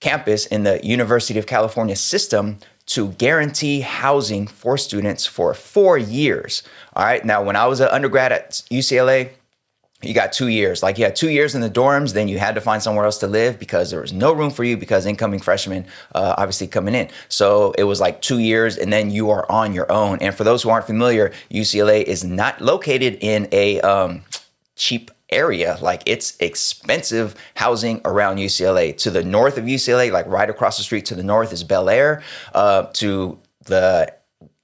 campus in the University of California system to guarantee housing for students for 4 years all right now when I was an undergrad at UCLA you got two years. Like you had two years in the dorms, then you had to find somewhere else to live because there was no room for you because incoming freshmen uh, obviously coming in. So it was like two years, and then you are on your own. And for those who aren't familiar, UCLA is not located in a um, cheap area. Like it's expensive housing around UCLA. To the north of UCLA, like right across the street to the north, is Bel Air. Uh, to the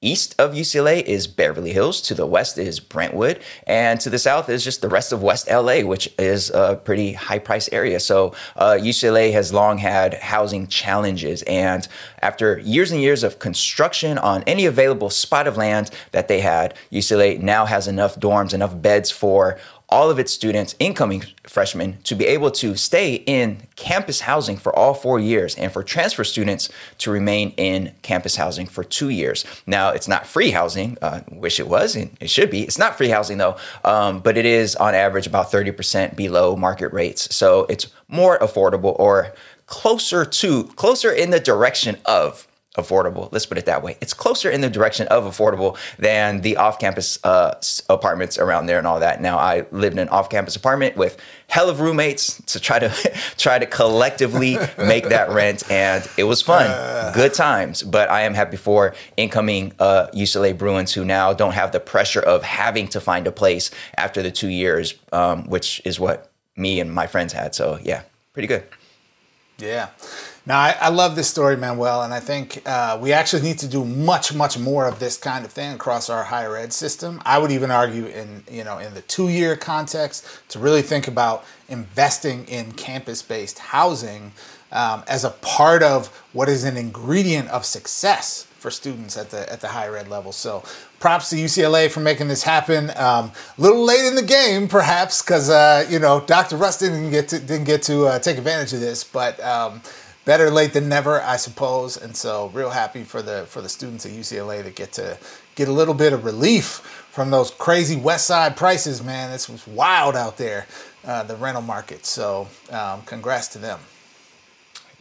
east of UCLA is Beverly Hills, to the west is Brentwood, and to the south is just the rest of West LA, which is a pretty high price area. So uh, UCLA has long had housing challenges, and after years and years of construction on any available spot of land that they had, UCLA now has enough dorms, enough beds for all of its students, incoming freshmen, to be able to stay in campus housing for all four years, and for transfer students to remain in campus housing for two years. Now, it's not free housing. Uh, wish it was, and it should be. It's not free housing though, um, but it is on average about 30% below market rates. So it's more affordable or closer to, closer in the direction of affordable. Let's put it that way. It's closer in the direction of affordable than the off-campus uh, apartments around there and all that. Now, I lived in an off-campus apartment with hell of roommates to try to try to collectively make that rent, and it was fun, good times. But I am happy for incoming uh, UCLA Bruins who now don't have the pressure of having to find a place after the two years, um, which is what me and my friends had. So yeah, pretty good. Yeah. Now, I, I, love this story, Manuel, and I think uh, we actually need to do much, much more of this kind of thing across our higher ed system. I would even argue in, you know, in the two-year context to really think about investing in campus-based housing um, as a part of what is an ingredient of success for students at the at the higher ed level. So, props to UCLA for making this happen. Um, a little late in the game, perhaps, because uh, you know Dr. Russ didn't get to didn't get to uh, take advantage of this, but. Um, better late than never, I suppose. And so, real happy for the for the students at UCLA to get to get a little bit of relief from those crazy West Side prices. Man, this was wild out there, uh, the rental market. So, um, congrats to them.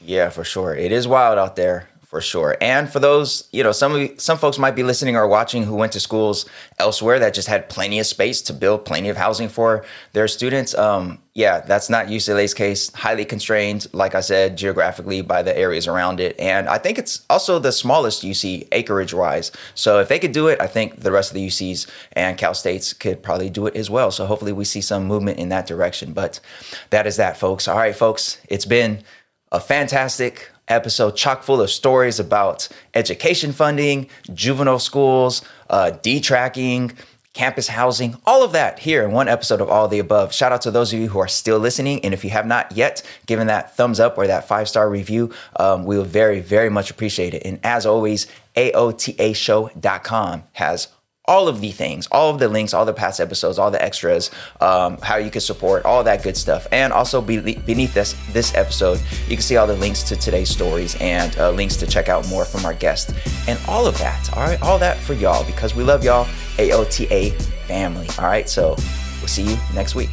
Yeah, for sure. It is wild out there for sure. And for those, you know, some some folks might be listening or watching who went to schools elsewhere that just had plenty of space to build plenty of housing for their students. Um, yeah, that's not UCLA's case. Highly constrained, like I said, geographically by the areas around it. And I think it's also the smallest UC acreage wise. So if they could do it, I think the rest of the UCs and Cal States could probably do it as well. So hopefully we see some movement in that direction. But that is that, folks. All right, folks, it's been a fantastic episode chock full of stories about education funding, juvenile schools, uh, detracking, campus housing, all of that here in one episode of All the Above. Shout out to those of you who are still listening. And if you have not yet given that thumbs up or that five star review, um, we will very, very much appreciate it. And as always, AOTAShow.com has all of the things, all of the links, all the past episodes, all the extras, um, how you can support, all that good stuff. And also be, beneath this this episode, you can see all the links to today's stories and uh, links to check out more from our guests and all of that. All right, all that for y'all because we love y'all, AOTA family. All right, so we'll see you next week.